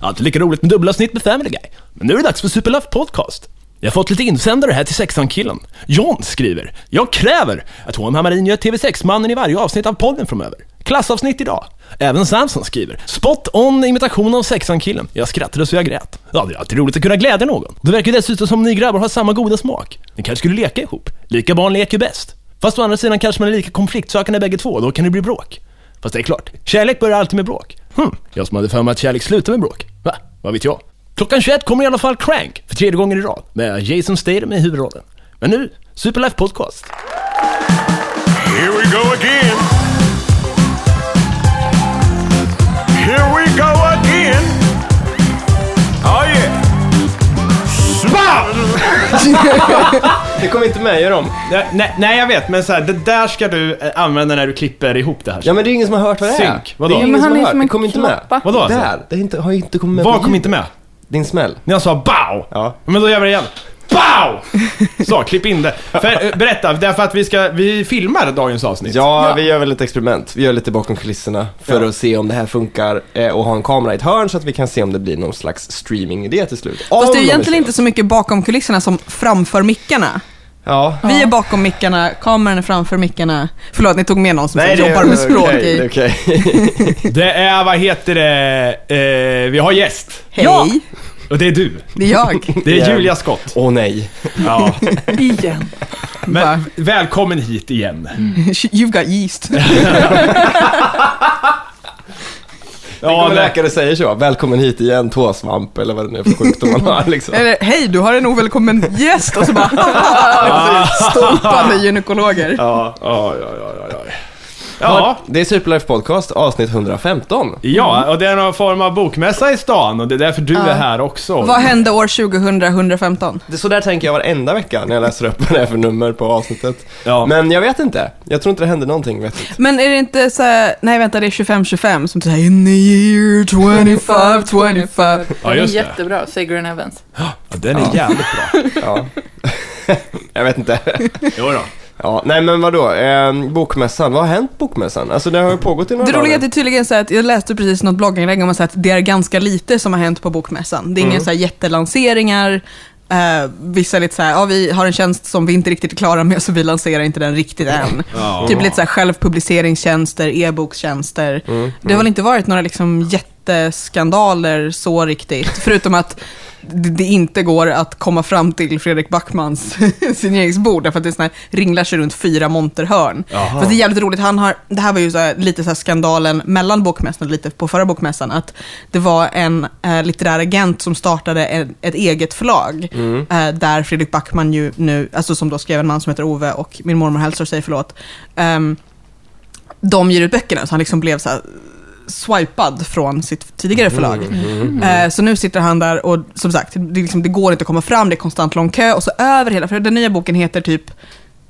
Alltid lika roligt med dubbla snitt med Family Guy. Men nu är det dags för Superlove Podcast. Jag har fått lite insändare här till sexan-killen. John skriver, jag kräver att Juan Hamarin gör TV6-mannen i varje avsnitt av podden framöver. Klassavsnitt idag. Även Samson skriver, spot on imitation av sexan-killen. Jag skrattade så jag grät. Ja, det är alltid roligt att kunna glädja någon. Det verkar dessutom som ni grabbar har samma goda smak. Ni kanske skulle leka ihop. Lika barn leker bäst. Fast å andra sidan kanske man är lika konfliktsökande bägge två, då kan det bli bråk. Fast det är klart, kärlek börjar alltid med bråk. Hm, jag som hade för mig att kärlek slutar med bråk. Va? Vad vet jag? Klockan 21 kommer i alla fall Crank, för tredje gången i rad, med Jason Statham i huvudrollen. Men nu, Superlife Podcast. Here we go again. Det kommer inte med, gör om. Nej, nej, nej, jag vet, men så här, det där ska du eh, använda när du klipper ihop det här. Ja men det är ingen som har hört vad det är. Synk. Vadå? Det är Ja, ingen men som han har är hört. som Det en kommer inte med. Vadå alltså? Där, det är inte, har inte kommit med. Vad på kom ljud. inte med? Din smäll. När jag sa BOW! Ja. Men då gör vi det igen. BOW! Så, klipp in det. För, eh, berätta, därför att vi ska, vi filmar dagens avsnitt. Ja, vi gör väl ett experiment. Vi gör lite bakom kulisserna för Ja. att se om det här funkar eh, och ha en kamera i ett hörn så att vi kan se om det blir någon slags streaming-idé till slut. Fast det är egentligen inte så mycket bakom kulisserna som framför mickarna. Ja. Vi är bakom mickarna, kameran är framför mickarna. Förlåt, ni tog med någon som det jobbar med språk är i... okej. Det är, vad heter det, eh, vi har gäst. Hej, Ja. Och det är du. det är jag. Det är Igen. Julia Skott. Åh nej. Ja. Igen. Men Va? välkommen hit igen. You've got yeast. Ja, det, läkare säger så. Välkommen hit igen, tåsvamp eller vad det nu är för sjukdom man har liksom. Eller, hej, du har en ovälkommen gäst. Och så bara, ståmpande gynekologer. ja, ja, ja, ja, ja, ja. Ja, Det är Superlife Podcast, avsnitt 115. ja, och det är någon form av bokmässa i stan och det är därför du är här också. Vad hände år 2015? Det, så där tänker jag varenda vecka när jag läser upp vad det är för nummer på avsnittet. Ja. Men jag vet inte. Jag tror inte det hände någonting vettigt. Men är det inte så här, nej vänta det är 25-25 som säger in the year 25-25. Ja, Den är just det. jättebra, Sigrun Evans. Ja, den är jävligt bra. Ja. jag vet inte. Jo då. Ja, nej men vadå? Eh, bokmässan, vad har hänt bokmässan? Alltså det har ju pågått i några Det roliga är dagar. tydligen så att jag läste precis något blogginlägg om att det är ganska lite som har hänt på bokmässan. Det är inga så här jättelanseringar. Uh, vissa lite så här, ja vi har en tjänst som vi inte riktigt är klara med så vi lanserar inte den riktigt än. Ja. Typ lite så här självpubliceringstjänster, e-bokstjänster. Det har väl inte varit några liksom jätteskandaler så riktigt. Förutom att det inte går att komma fram till Fredrik Backmans signeringsbord därför att det är sån här, ringlar sig runt fyra monterhörn. Fast det är jävligt roligt, han har, det här var ju så här, lite så här skandalen mellan bokmässan och lite på förra bokmässan, att det var en eh, litterär agent som startade en, ett eget förlag, eh, där Fredrik Backman ju nu, alltså som då skrev En man som heter Ove och Min mormor hälsar säger förlåt, ehm, de ger ut böckerna, så han liksom blev så här swipad från sitt tidigare förlag. Eh, så nu sitter han där och som sagt, det, liksom, det går inte att komma fram, det är konstant lång kö och så över hela, för den nya boken heter typ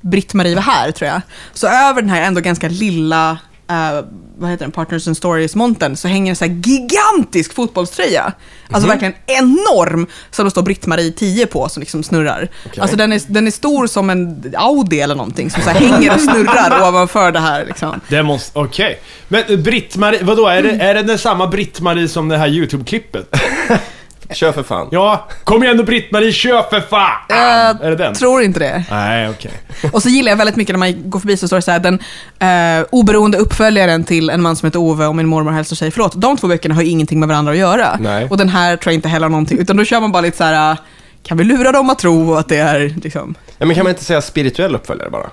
Britt-Marie var här, tror jag. Så över den här ändå ganska lilla, eh, vad heter den, Partners and Stories-montern, så hänger en så här gigantisk fotbollströja. Alltså verkligen enorm, som det står Britt-Marie 10 på, som liksom snurrar. Alltså den är, den är stor som en Audi eller någonting, som så här hänger och snurrar ovanför det här liksom. Det måste, okej. Men eh, Britt-Marie, vadå, är det, är det samma Britt-Marie som det här YouTube-klippet? Kör för fan. Ja, kom igen nu Britt-Marie, kör för fan! Jag är det den? tror inte det. Nej, okej. Och så gillar jag väldigt mycket när man går förbi så står det så här, den eh, oberoende uppföljaren till En man som heter Ove och Min mormor hälsar och säger förlåt. De två böckerna har ju ingenting med varandra att göra. Nej. Och den här tror jag inte heller har någonting, utan då kör man bara lite så här, kan vi lura dem att tro att det är liksom, Ja, men kan man inte säga spirituell uppföljare bara?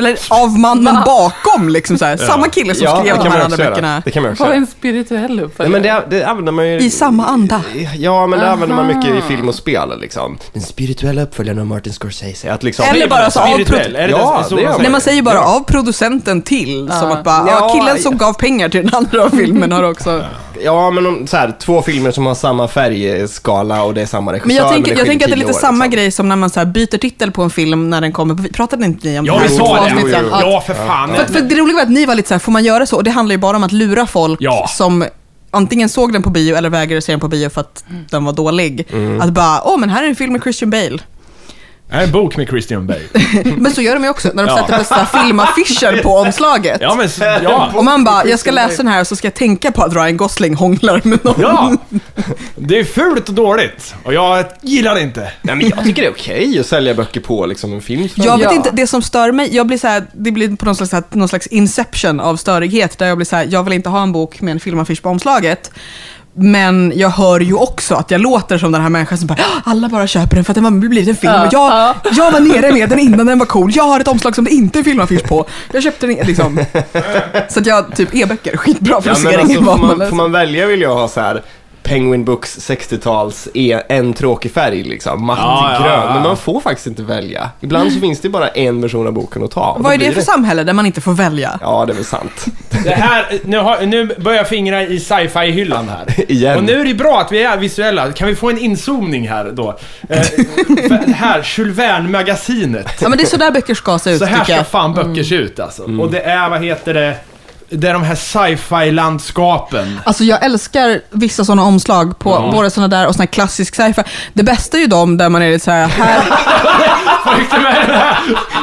Eller av mannen bakom liksom så här, samma kille som ja, skrev de här andra böckerna. Det kan man också Vad är göra. en spirituell Ja, uppföljare? men det, det använder man ju... I samma anda. Ja, men det använder man mycket i film och spel liksom. Den spirituella uppföljaren av Martin Scorsese. Att liksom... Eller bara så av Spirituell, är det Ja, det, så det gör man. Nej, man säger bara av producenten till, som att bara, ja, Ja, killen som gav pengar till den andra filmen har också... Ja, men om, så här, två filmer som har samma färgskala och det är samma regissör. Men jag tänker, det jag tänker att det är lite år, samma liksom. grej som när man så här byter titel på en film när den kommer på... Pratade inte ni om Ja, det vi här sa det! Avsnitt? Att- Ja, för fan. För, för det roliga var att ni var lite så här, får man göra så? Och det handlar ju bara om att lura folk Ja. som antingen såg den på bio eller vägrade se den på bio för att den var dålig. Mm. Att bara, åh men här är en film med Christian Bale. Här är en bok med Christian Bale. Men så gör de ju också, när de Ja. sätter på så här filmaffischer på omslaget. Ja, men ja. Och man bara, jag ska läsa den här och så ska jag tänka på att Ryan Gosling hånglar med någon. Ja! Det är fult och dåligt. Och jag gillar det inte. Nej, men jag tycker det är okej att sälja böcker på liksom en film. Jag vet Ja. inte, det som stör mig, jag blir så här, det blir på någon slags, här- någon slags inception av störighet, där jag blir så här, jag vill inte ha en bok med en filmaffisch på omslaget. Men jag hör ju också att jag låter som den här människan som bara, "Ah, alla bara köper den för att den har blivit en film. Ja, och jag, ja. jag var nere med den innan den var cool. Jag har ett omslag som det inte är filmaffisch på. Jag köpte den liksom. Så att jag, typ e-böcker, skitbra för Ja, att men se alltså, får, man får man välja vill jag ha så här Penguin Books 60-tals, är en tråkig färg liksom, matt Ja, ja, grön. ja. Men man får faktiskt inte välja. Ibland så finns det bara en version av boken att ta. Vad är det för samhälle där man inte får välja? Ja, det är väl sant. Det här, nu, har, nu börjar jag fingra i sci-fi-hyllan här. Igen. Och nu är det bra att vi är visuella. Kan vi få en inzoomning här då? Eh, det här, Jules Verne-magasinet. Ja men det är så där böcker ska se ut Så här ska jag. fan böcker se ut alltså. Mm. Och det är, vad heter det? Det är de här sci-fi-landskapen. Alltså jag älskar vissa sådana omslag på både sådana där och såna här klassisk sci-fi. Det bästa är ju de där man är lite så här, Fick du med den här?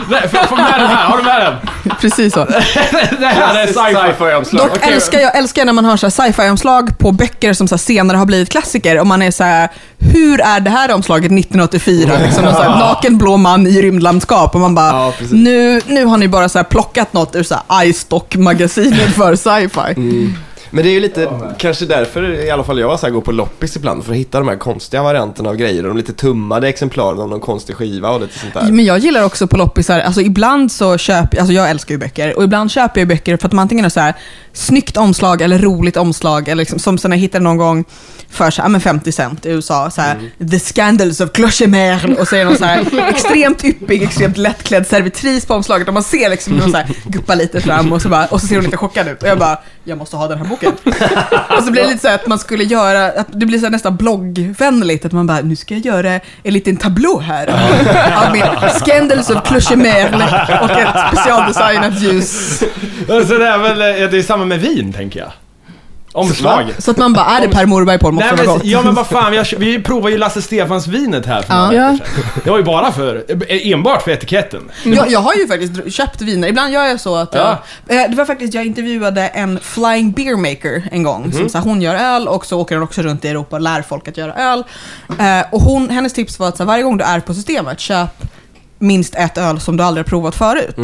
Nej, Få få med den här, har du med den? precis så. Det här är sci-fi. Sci-fi-omslag. Dock Okej. älskar jag älskar när man har så här sci-fi-omslag på böcker som så senare har blivit klassiker och man är så här, hur är det här omslaget 1984? Liksom, så här, naken blå man i rymdlandskap och man bara, Ja, nu, nu har ni bara så här plockat något ur så här för sci-fi. Mm. Men det är ju lite, kanske därför i alla fall jag så här går på loppis ibland för att hitta de här konstiga varianterna av grejer. De lite tummade exemplaren av någon konstig skiva och lite sånt där. Men jag gillar också på loppisar, alltså ibland så köper alltså jag älskar ju böcker och ibland köper jag böcker för att de antingen har så här snyggt omslag eller roligt omslag eller liksom, som sen jag hittade någon gång för så här, men 50 cent i USA, så här, The Scandals of Clochemerle och så är det någon så här extremt yppig, extremt lättklädd servitris på omslaget och man ser liksom någon så här guppa lite fram och så, bara, och så ser hon lite chockad ut och jag bara, jag måste ha den här boken. och så blir det lite så att man skulle göra, att det blir så nästan bloggvänligt, att man bara, nu ska jag göra en liten tablå här av min Scandals of Clochemerle och ett specialdesignat ljus. Så det är väl, eh, det är samma med vin, tänker jag. Omslag. Så att man bara, är det Per Morberg på måste Nej, det vara men, gott. ja men vad fan, vi, har, vi provade ju Lasse Stefans vinet här för Ja. några Ja. veckor sedan. Det var ju bara för, enbart för etiketten. Jag, jag har ju faktiskt köpt viner. Ibland gör jag så att jag... Eh, Det var faktiskt, jag intervjuade en flying beer maker en gång. Som, så här, hon gör öl och så åker hon också runt i Europa och lär folk att göra öl. Eh, och hon, hennes tips var att så här, varje gång du är på systemet, köp minst ett öl som du aldrig har provat förut.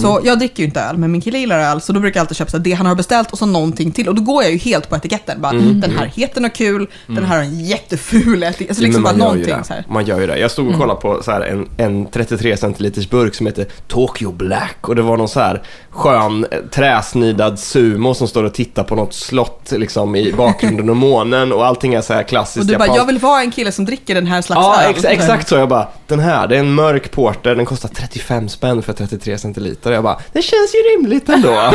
Så jag dricker ju inte öl, men min kille gillar öl, så då brukar jag alltid köpa det han har beställt och så någonting till. Och då går jag ju helt på etiketten. Bara, Den här heter något kul, den här har en jätteful etikett. Alltså liksom bara någonting så här. Man gör ju det. Jag stod och kollade på så här en, en 33 centiliters burk som heter Tokyo Black och det var någon så här skön eh, träsnidad sumo som står och tittar på något slott liksom i bakgrunden och månen och allting är så här klassiskt Och du bara, jag vill vara en kille som dricker den här slags Ja, öl. ex exakt så. Jag bara, den här, det är en mörk porter, den kostar 35 spänn för 33 centiliter. Jag bara, det känns ju rimligt ändå.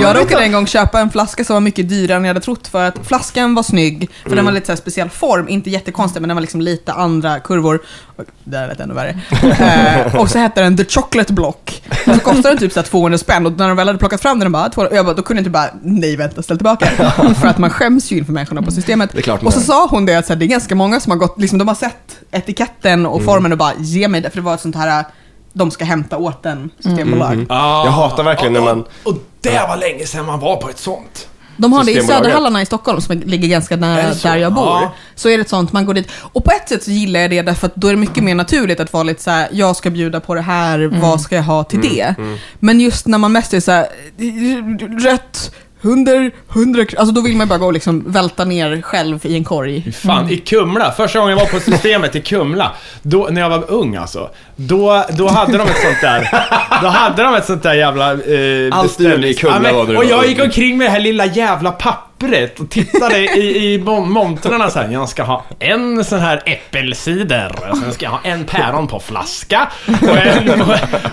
Jag råkade en gång köpa en flaska som var mycket dyrare än jag hade trott för att flaskan var snygg, för den var lite så här speciell form, inte jättekonstig men den var liksom lite andra kurvor. Och det lät ännu värre. eh, och så hette den The Chocolate Block. Och så kostade den typ så här 200 spänn och när de väl hade plockat fram den, bara, 200, och jag bara, då kunde jag inte bara, nej vänta, ställ tillbaka. för att man skäms ju inför människorna på systemet. Och så sa hon det att så här, det är ganska många som har gått, liksom de har sett etiketten och formen och bara, ge mig det, för det var ett sånt här, de ska hämta åt en systembolag. Jag hatar verkligen när man... Och det var länge sedan man var på ett sånt. De har det i. Söderhallarna i Stockholm som ligger ganska Är nära där jag bor. Ja. Så är det ett sånt, man går dit. Och på ett sätt så gillar jag det därför att då är det mycket mer naturligt att vara lite så här: jag ska bjuda på det här, vad ska jag ha till det? Men just när man mest är så här, rött, 100 kr- Alltså då vill man bara gå och liksom välta ner själv i en korg. Fan, i Kumla. Första gången jag var på systemet i Kumla, då, när jag var ung alltså. Då, då hade de ett sånt där, då hade de ett sånt där jävla... Eh, Allt i Kumla men- var du Och jag gick omkring med det här lilla jävla pappret och tittade i, i mon- montrarna så här. Jag ska ha en sån här äppelcider, och sen ska jag ha en päron på flaska. Och, en,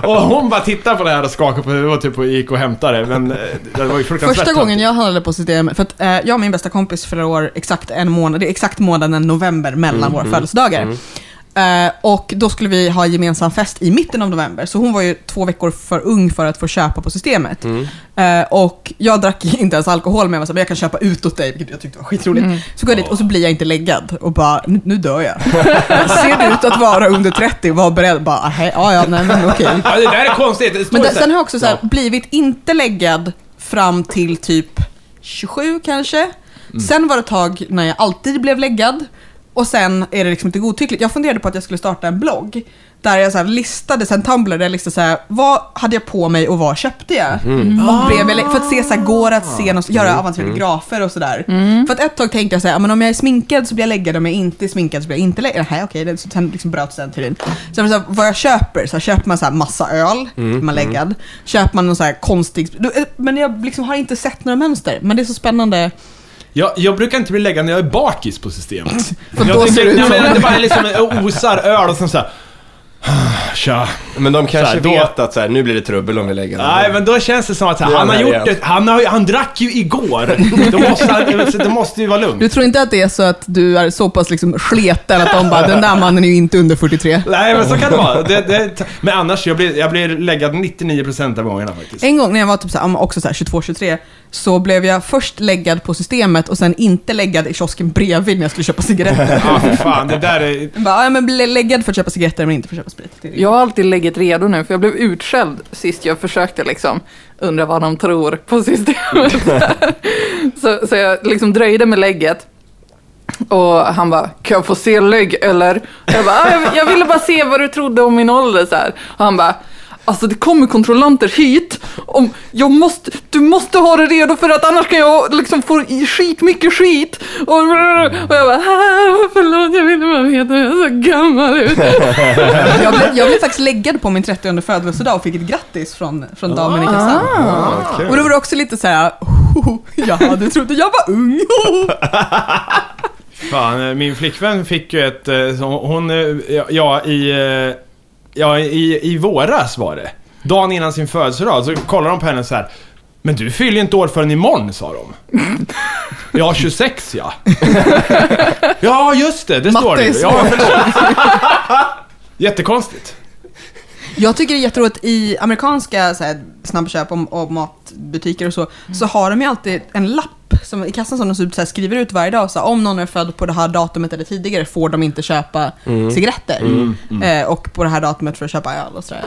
och hon bara tittade på det här och skakade på huvudet typ, och gick och hämtade det. Men eh, det var ju fruktansvärt Första gången jag handlade på Systemet, för att eh, jag och min bästa kompis fyller år exakt en månad, det är exakt månaden november mellan våra födelsedagar. Eh, och då skulle vi ha gemensam fest i mitten av november, så hon var ju två veckor för ung för att få köpa på Systemet. Eh, och jag drack inte ens alkohol, men jag var så här, men jag kan köpa ut åt dig, vilket jag tyckte var skitroligt. Så går jag dit och så blir jag inte läggad och bara, nu, nu dör jag. Ser du ut att vara under 30, var beredd, bara, "Ahä, ja ja, nej men okej. Ja, det där är konstigt. Det Men här- sen har jag också så här, blivit inte läggad fram till typ 27 kanske. Sen var det ett tag när jag alltid blev läggad. Och sen är det liksom inte godtyckligt. Jag funderade på att jag skulle starta en blogg. Där jag så här listade, sen Tumblr, där jag listade så här, vad hade jag på mig och vad köpte jag? Och blev jag för att se så här, går det att se något, göra avancerade grafer och sådär. För att ett tag tänkte jag så här, men om jag är sminkad så blir jag läggad, om jag inte är sminkad så blir jag inte läggad. Nej okej, det- så sen liksom bröts den teorin. Så jag var så här, vad jag köper, så här, köper man så här massa öl, blir man läggad. Köper man någon så här konstig, eh, men jag liksom har inte sett några mönster. Men det är så spännande. Jag, jag brukar inte bli läggad när jag är bakis på systemet. För jag då ser det ut jag som- menar, det bara liksom osar öl och sen såhär... Tja. Men de kanske här, då- vet att så här, nu blir det trubbel om vi lägger den. Nej, men då känns det som att här, han har gjort det. Han, har, han drack ju igår. Då måste, han, det måste ju vara lugnt. Du tror inte att det är så att du är så pass liksom sleten att de bara, den där mannen är ju inte under 43? Nej, men så kan det vara. Det, det, men annars, jag blir, jag blir läggad 99% av gångerna faktiskt. En gång när jag var typ så här, ja, men också så här 22-23 så blev jag först läggad på systemet och sen inte läggad i kiosken bredvid när jag skulle köpa cigaretter. Ja, fan. Det där är... Bara, ja, men blev läggad för att köpa cigaretter men inte för att köpa sprit. Jag har alltid lägget redo nu, för jag blev utskälld sist jag försökte liksom undra vad de tror på systemet. så, så jag liksom dröjde med lägget. Och han bara, kan jag få se lägg eller? Jag bara, "Ah, jag, jag ville bara se vad du trodde om min ålder så här. Och han bara, alltså det kommer kontrollanter hit. Om, jag måste, du måste ha det redo för att annars kan jag liksom få skit, mycket skit. Och, och jag bara, "Ah, förlåt jag ville bara veta hur jag så gammal ut. Jag blev, jag blev faktiskt läggad på min 30 födelsedag och fick ett grattis från, från damen i kassan. Ah, Och då var det också lite så här, oh, jag hade trott att jag var ung. Fan, eh, min flickvän fick ju ett... eh, Hon... eh, ja, Ja, i... Ja, i, i våras var det. Dagen innan sin födelsedag så kollade de på henne så här. Men du fyller ju inte år förrän imorgon, sa de. Ja, 26 ja. Ja, just det. Det står det. Ja, förlåt. Jättekonstigt. Jag tycker det är jätteroligt i amerikanska så här, snabbköp och, och matbutiker och så, så har de ju alltid en lapp som, i kassan som de så här, skriver ut varje dag. Så här, om någon är född på det här datumet eller tidigare får de inte köpa cigaretter. Eh, och på det här datumet får de köpa öl och sådär.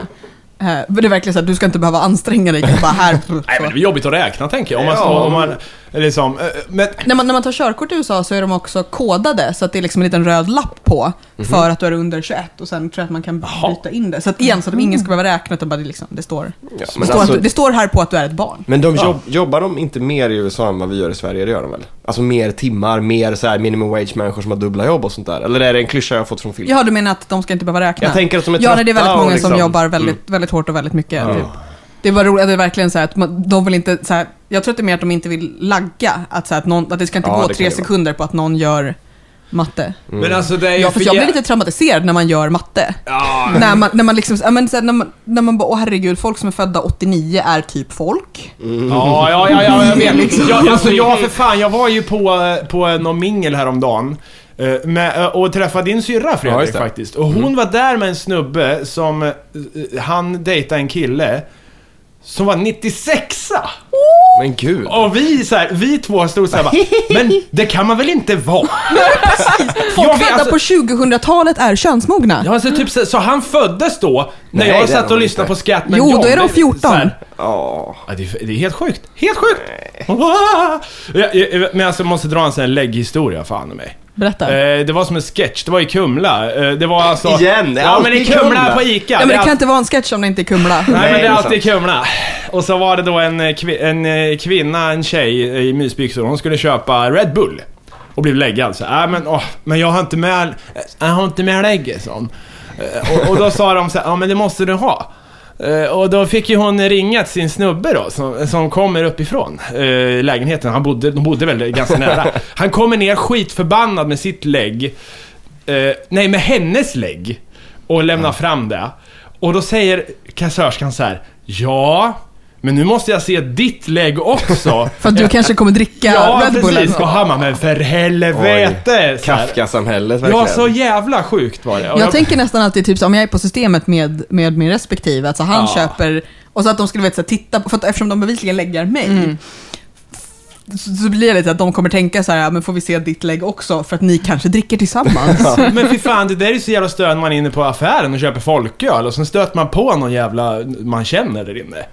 Eh, det är verkligen så att du ska inte behöva anstränga dig. Bara här, Nej, men det är jobbigt att räkna, tänker jag. Om man, Ja. om man liksom... Men, när, man, när man tar körkort i USA så är de också kodade så att det är liksom en liten röd lapp på för att du är under 21 och sen tror jag att man kan byta in det. Så att igen, så att ingen ska behöva räkna utan bara det, liksom, det står Ja, det, står alltså, att, det står här på att du är ett barn. men de jobb, jobbar de inte mer i USA än vad vi gör i Sverige? Det gör de väl? Alltså mer timmar, mer så här minimum wage människor som har dubbla jobb och sånt där? Eller är det en klyscha jag har fått från film? Ja, du menar att de ska inte behöva räkna? Jag tänker att de är Ja, nej, det är väldigt trötta många som liksom- jobbar väldigt, väldigt hårt och väldigt mycket. Typ. Det var roligt, det är verkligen så här att man, de vill inte, så här, jag tror att det är mer att de inte vill lagga. Att, så här, att, någon, att det ska inte Ja, gå det tre det vara. sekunder på att någon gör matte. men alltså det är ju Ja, för jag blir lite traumatiserad när man gör matte. Ja, När man, när man liksom, ja, men, så här, när man, när man bara, åh herregud, folk som är födda 89 är typ folk. Ja, ja, ja, ja, jag vet. Jag, alltså, jag för fan, jag var ju på, på någon mingel häromdagen. eh, Med, eh, och träffade din syrra Ja, Fredrik just det. faktiskt. Och hon var där med en snubbe som, eh, han dejtade en kille som var 96a. Men gud. Och vi så här, vi två stod såhär bara, men det kan man väl inte vara? Folk Jag vet, födda alltså- på 2000-talet är könsmogna. Ja, alltså, typ, så, så han föddes då, när Nej, jag det är satt de och lyssnade inte. på Scatman Jo, John. då är de Det- 14. så här- Ja. Ja, det, är, det är helt sjukt. Helt sjukt! Jag, jag, men alltså, jag måste dra en sån här lägghistoria, fan i mig. Berätta. Eh, det var som en sketch, det var i Kumla. Eh, det var alltså... Igen, det är Ja, men i alltid Kumla, Kumla. på Ica. ja, men Det är kan inte vara en sketch om det inte är Kumla. Nej, men det är alltid Kumla. Och så var det då en, eh, kvi, en eh, kvinna, en tjej i mysbyxor, hon skulle köpa Red Bull. Och blev läggad så äh, men åh, men jag har inte med, jag har inte med lägget, sa hon. Eh, och, och då sa de så här, ja men det måste du ha. Eh, och då fick ju hon ringa till sin snubbe då, som, som kommer uppifrån eh, lägenheten. Han bodde, de bodde väl ganska nära. Han kommer ner skitförbannad med sitt lägg. Eh, nej, med hennes lägg. Och lämnar fram det. Och då säger kassörskan så här, ja, men nu måste jag se ditt lägg också. För att du kanske kommer dricka ja, Red Bull. precis. Och han bara, men för helvete! Kafka-samhället verkligen. Ja, så jävla sjukt var det. Och Jag tänker nästan alltid, typ, så om jag är på systemet med, med min respektive, alltså han Ja. köper, och så att de skulle vet, så här, titta på, för att eftersom de bevisligen läggar mig, så, så blir det lite att de kommer tänka så här, ja, men får vi se ditt lägg också, för att ni kanske dricker tillsammans. Men fy fan, det där är ju så jävla störande när man är inne på affären och köper folköl och sen stöter man på någon jävla man känner där inne.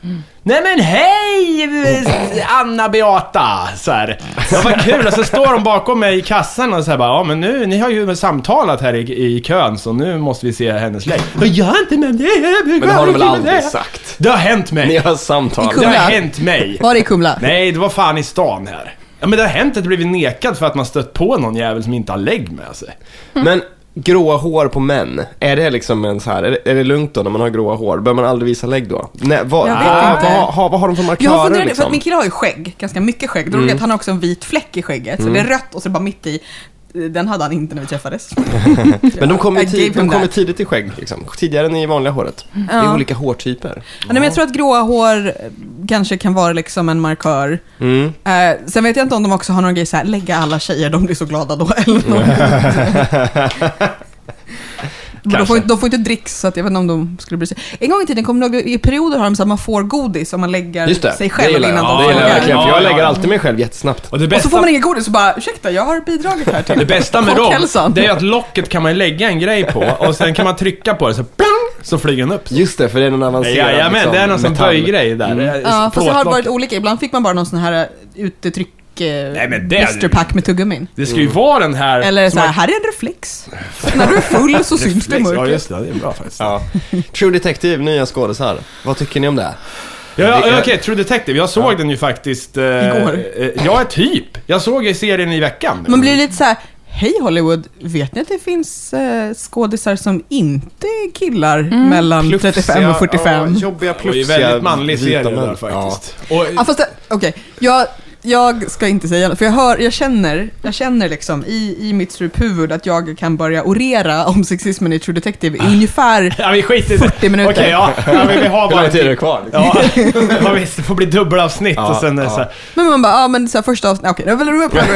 Nej men hej Anna Beata! Så här. Ja, vad kul, och så står de bakom mig i kassan och så här bara, ja men nu, ni har ju samtalat här i, i kön så nu måste vi se hennes lägg. Och jag är inte med det! Men det har de väl aldrig sagt? Det har hänt mig! Ni har samtal. I Det har hänt mig! Var det i Kumla? Nej, det var fan i stan här. Ja men det har hänt att jag blivit nekad för att man stött på någon jävel som inte har lägg med sig. Men gråa hår på män, är det liksom en så här, är det, är det lugnt då när man har gråa hår? Bör man aldrig visa lägg då? Nej, vad, Jag vet vad, inte. vad, vad, vad har de för Jag markörer funderat, för att liksom? min kille har ju skägg, ganska mycket skägg. Då mm. att han har också en vit fläck i skägget, så det är rött och så är det bara mitt i. Den hade han inte när vi träffades. Men de kommer, tid, de kommer tidigt i skägg, liksom. tidigare än i vanliga håret. Det är Ja. olika hårtyper. Ja, nej, men jag tror att gråa hår eh, kanske kan vara liksom en markör. Mm. Eh, sen vet jag inte om de också har någon grej så här, lägga alla tjejer, de blir så glada då. Eller något. Men de, får, inte- de får inte dricks, så att jag vet inte om de skulle bry sig. En gång i tiden, kommer du ihåg, i perioder har de så här, man får godis om man lägger Just det, sig själv gillar jag. innan Ja, de det gillar jag frågar. verkligen, för Ja, jag ja, lägger ja. alltid mig själv jättesnabbt. Och det Och så bästa, får man inget godis och bara, ursäkta, jag har bidragit här till det bästa med dem, det är att locket kan man lägga en grej på och sen kan man trycka på det så plang, så flyger den upp. Just det, för det är någon avancerad Jajamän, liksom, det är någon sån metall. böjgrej där. Mm. Ja, fast det har varit olika. Ibland fick man bara någon sån här eh, utetryck, eh, men det- blisterpack med tuggummin. Det ska ju vara den här... Eller så som här, man- här är en reflex. När du är full så syns det i Reflex, Ja, mörkret. just det. Det är bra faktiskt. Ja, Ja. True Detective, nya skådisar. Vad tycker ni om det? ja, är- okej, True Detective. Jag såg den ju faktiskt... Eh, Igår. eh, Ja, typ. Jag såg ju serien i veckan. Man blir lite så här, hej Hollywood, vet ni att det finns eh, skådisar som inte är killar mellan 35 och 45? Ja, jobbiga, Det var ju plufsiga, väldigt manlig vita serie män. där faktiskt. Och, Ja, fast det- okej. Jag, jag ska inte säga något, för jag, hör, jag känner, jag känner liksom i, i mitt struphuvud att jag kan börja orera om sexismen i True Detective i ungefär ja, vi skiter i det. 40 minuter. Okej, ja. ja men vi har Hur bara... lång tid är det kvar? liksom? Ja, ja, visst. Det får bli dubbelavsnitt Ja, och sen det ja. så här, Men man bara, ja men så här, första avsnittet, okej, okay,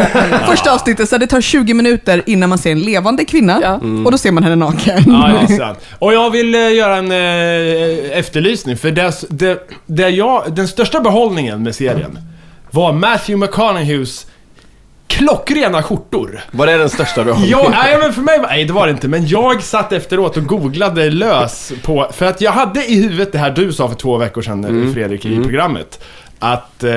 första avsnittet, så här, det tar 20 minuter innan man ser en levande kvinna Ja. Mm. och då ser man henne naken. Ja, ja, sant. Och jag vill eh, göra en eh, efterlysning, för det, det, det jag, den största behållningen med serien var Matthew McConaugheys klockrena skjortor. Var det den största behållningen? Ja, nej, men för mig var, nej det var det inte, men jag satt efteråt och googlade lös på, för att jag hade i huvudet det här du sa för två veckor sedan, Mm. Fredrik, i programmet. Att eh,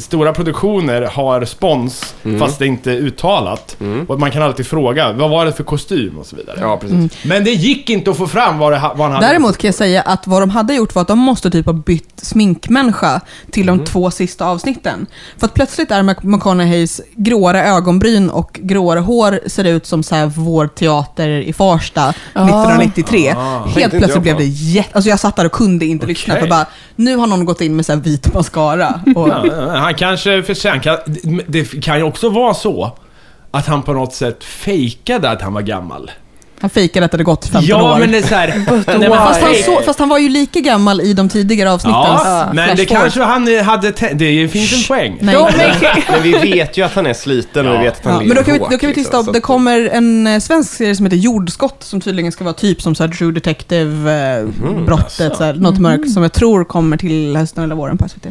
stora produktioner har spons, Mm. fast det inte är uttalat. Och att man kan alltid fråga, vad var det för kostym och så vidare. Ja, precis. Men det gick inte att få fram vad, det, vad han hade. Däremot kan jag säga att vad de hade gjort var att de måste typ ha bytt sminkmänniska till Mm. de två sista avsnitten. För att plötsligt är McConaugheys gråare ögonbryn och gråare hår ser ut som så här vår teater i Farsta 1993. Ah. Helt plötsligt blev det jätte... Alltså jag satt där och kunde inte lyssna för bara, nu har någon gått in med så här vit mascara. Och, Ja, han kanske, för sen kan, det kan ju också vara så att han på något sätt fejkade att han var gammal. Han fejkade att det hade gått 15 Ja, år. men det är såhär... nej, men fast, han så, fast han var ju lika gammal i de tidigare avsnittens Ja, men det kanske han hade... tä- Det finns en poäng. Nej. Men vi vet ju att han är sliten och vi vet att han Ja, lever men då kan, vi, då kan vi liksom, tista upp, det kommer en eh, svensk serie som heter Jordskott som tydligen ska vara typ som så här True Detective-brottet, så här, något mörkt som jag tror kommer till hösten eller våren på SVT.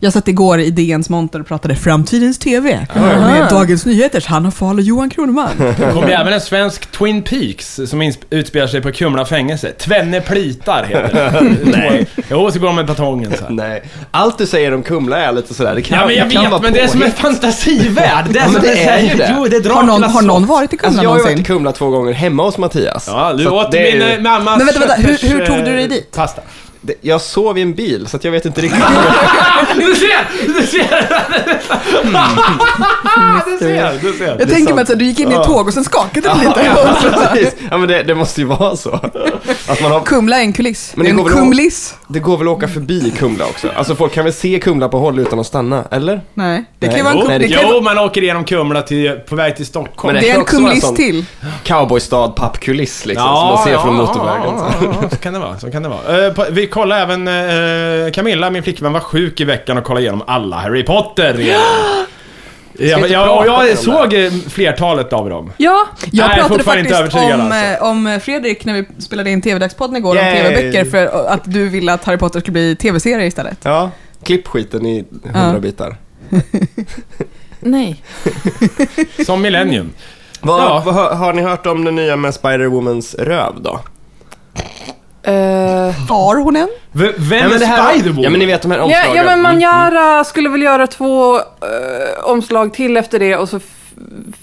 Jag satt igår i DNs monter och pratade framtidens TV med Dagens Nyheters Hanna Fahl och Johan Kroneman. Det kommer även en svensk Twin Peaks som utspelar sig på Kumla fängelse. Tvenne plitar heter det. Nej. Jo, så går de med batongen så här. Nej. Allt du säger om Kumla är lite sådär, det kan, Ja men jag det kan vet, vara men det är som en fantasivärld. Det är, Ja, som det är ju det. Jo, det är Har någon, har någon varit i Kumla Alltså jag har varit i? Kumla två gånger hemma hos Mattias. Ja, du åt min ju- eh, mammas Men vänta, vänta, hur- hur tog du dig eh, dit? Pasta. Det, jag sov i en bil så att jag vet inte riktigt. Du ser! Du ser! Du ser, du ser. Jag tänker mig att så du gick in i ett tåg och sen skakade det lite. ja, precis. ja men det, det måste ju vara så. Att man har, Kumla är en kuliss. Men det det är går en kumliss. det går väl att åka förbi Kumla också? Alltså folk kan väl se Kumla på håll utan att stanna, eller? Nej, det kan Nej, ju vara en, jo, kum- nej, det det kan ju Jo, man åker igenom Kumla till, på väg till Stockholm. Men det är kan en kumliss sån- till. Cowboystad pappkuliss liksom, som man ser från motorvägen. Ja, ja, ja, så kan det vara. Så kan det vara. Eh, på, vi kollade även, eh, Camilla, min flickvän, var sjuk i veckan och kollade igenom alla Harry Potter igen. Ja, inte ja, och prata mer om jag såg eh, flertalet av dem. Ja, Jag Nej, pratade faktiskt om, alltså. eh, om Fredrik när vi spelade in TV-dagspodden igår om Yay. TV-böcker för att du ville att Harry Potter skulle bli TV-serie istället. Ja, klipp skiten i hundra Ja. bitar. nej. Som Millennium. Vad, Ja. vad, har, har ni hört om den nya med Spider-Womans röv då? Har hon en? V- Vem Ja, men är Spiderwoman? ja men ni vet de här Ja, omslagen. ja, men Mm. Manjara skulle väl göra två eh, omslag till efter det och så f-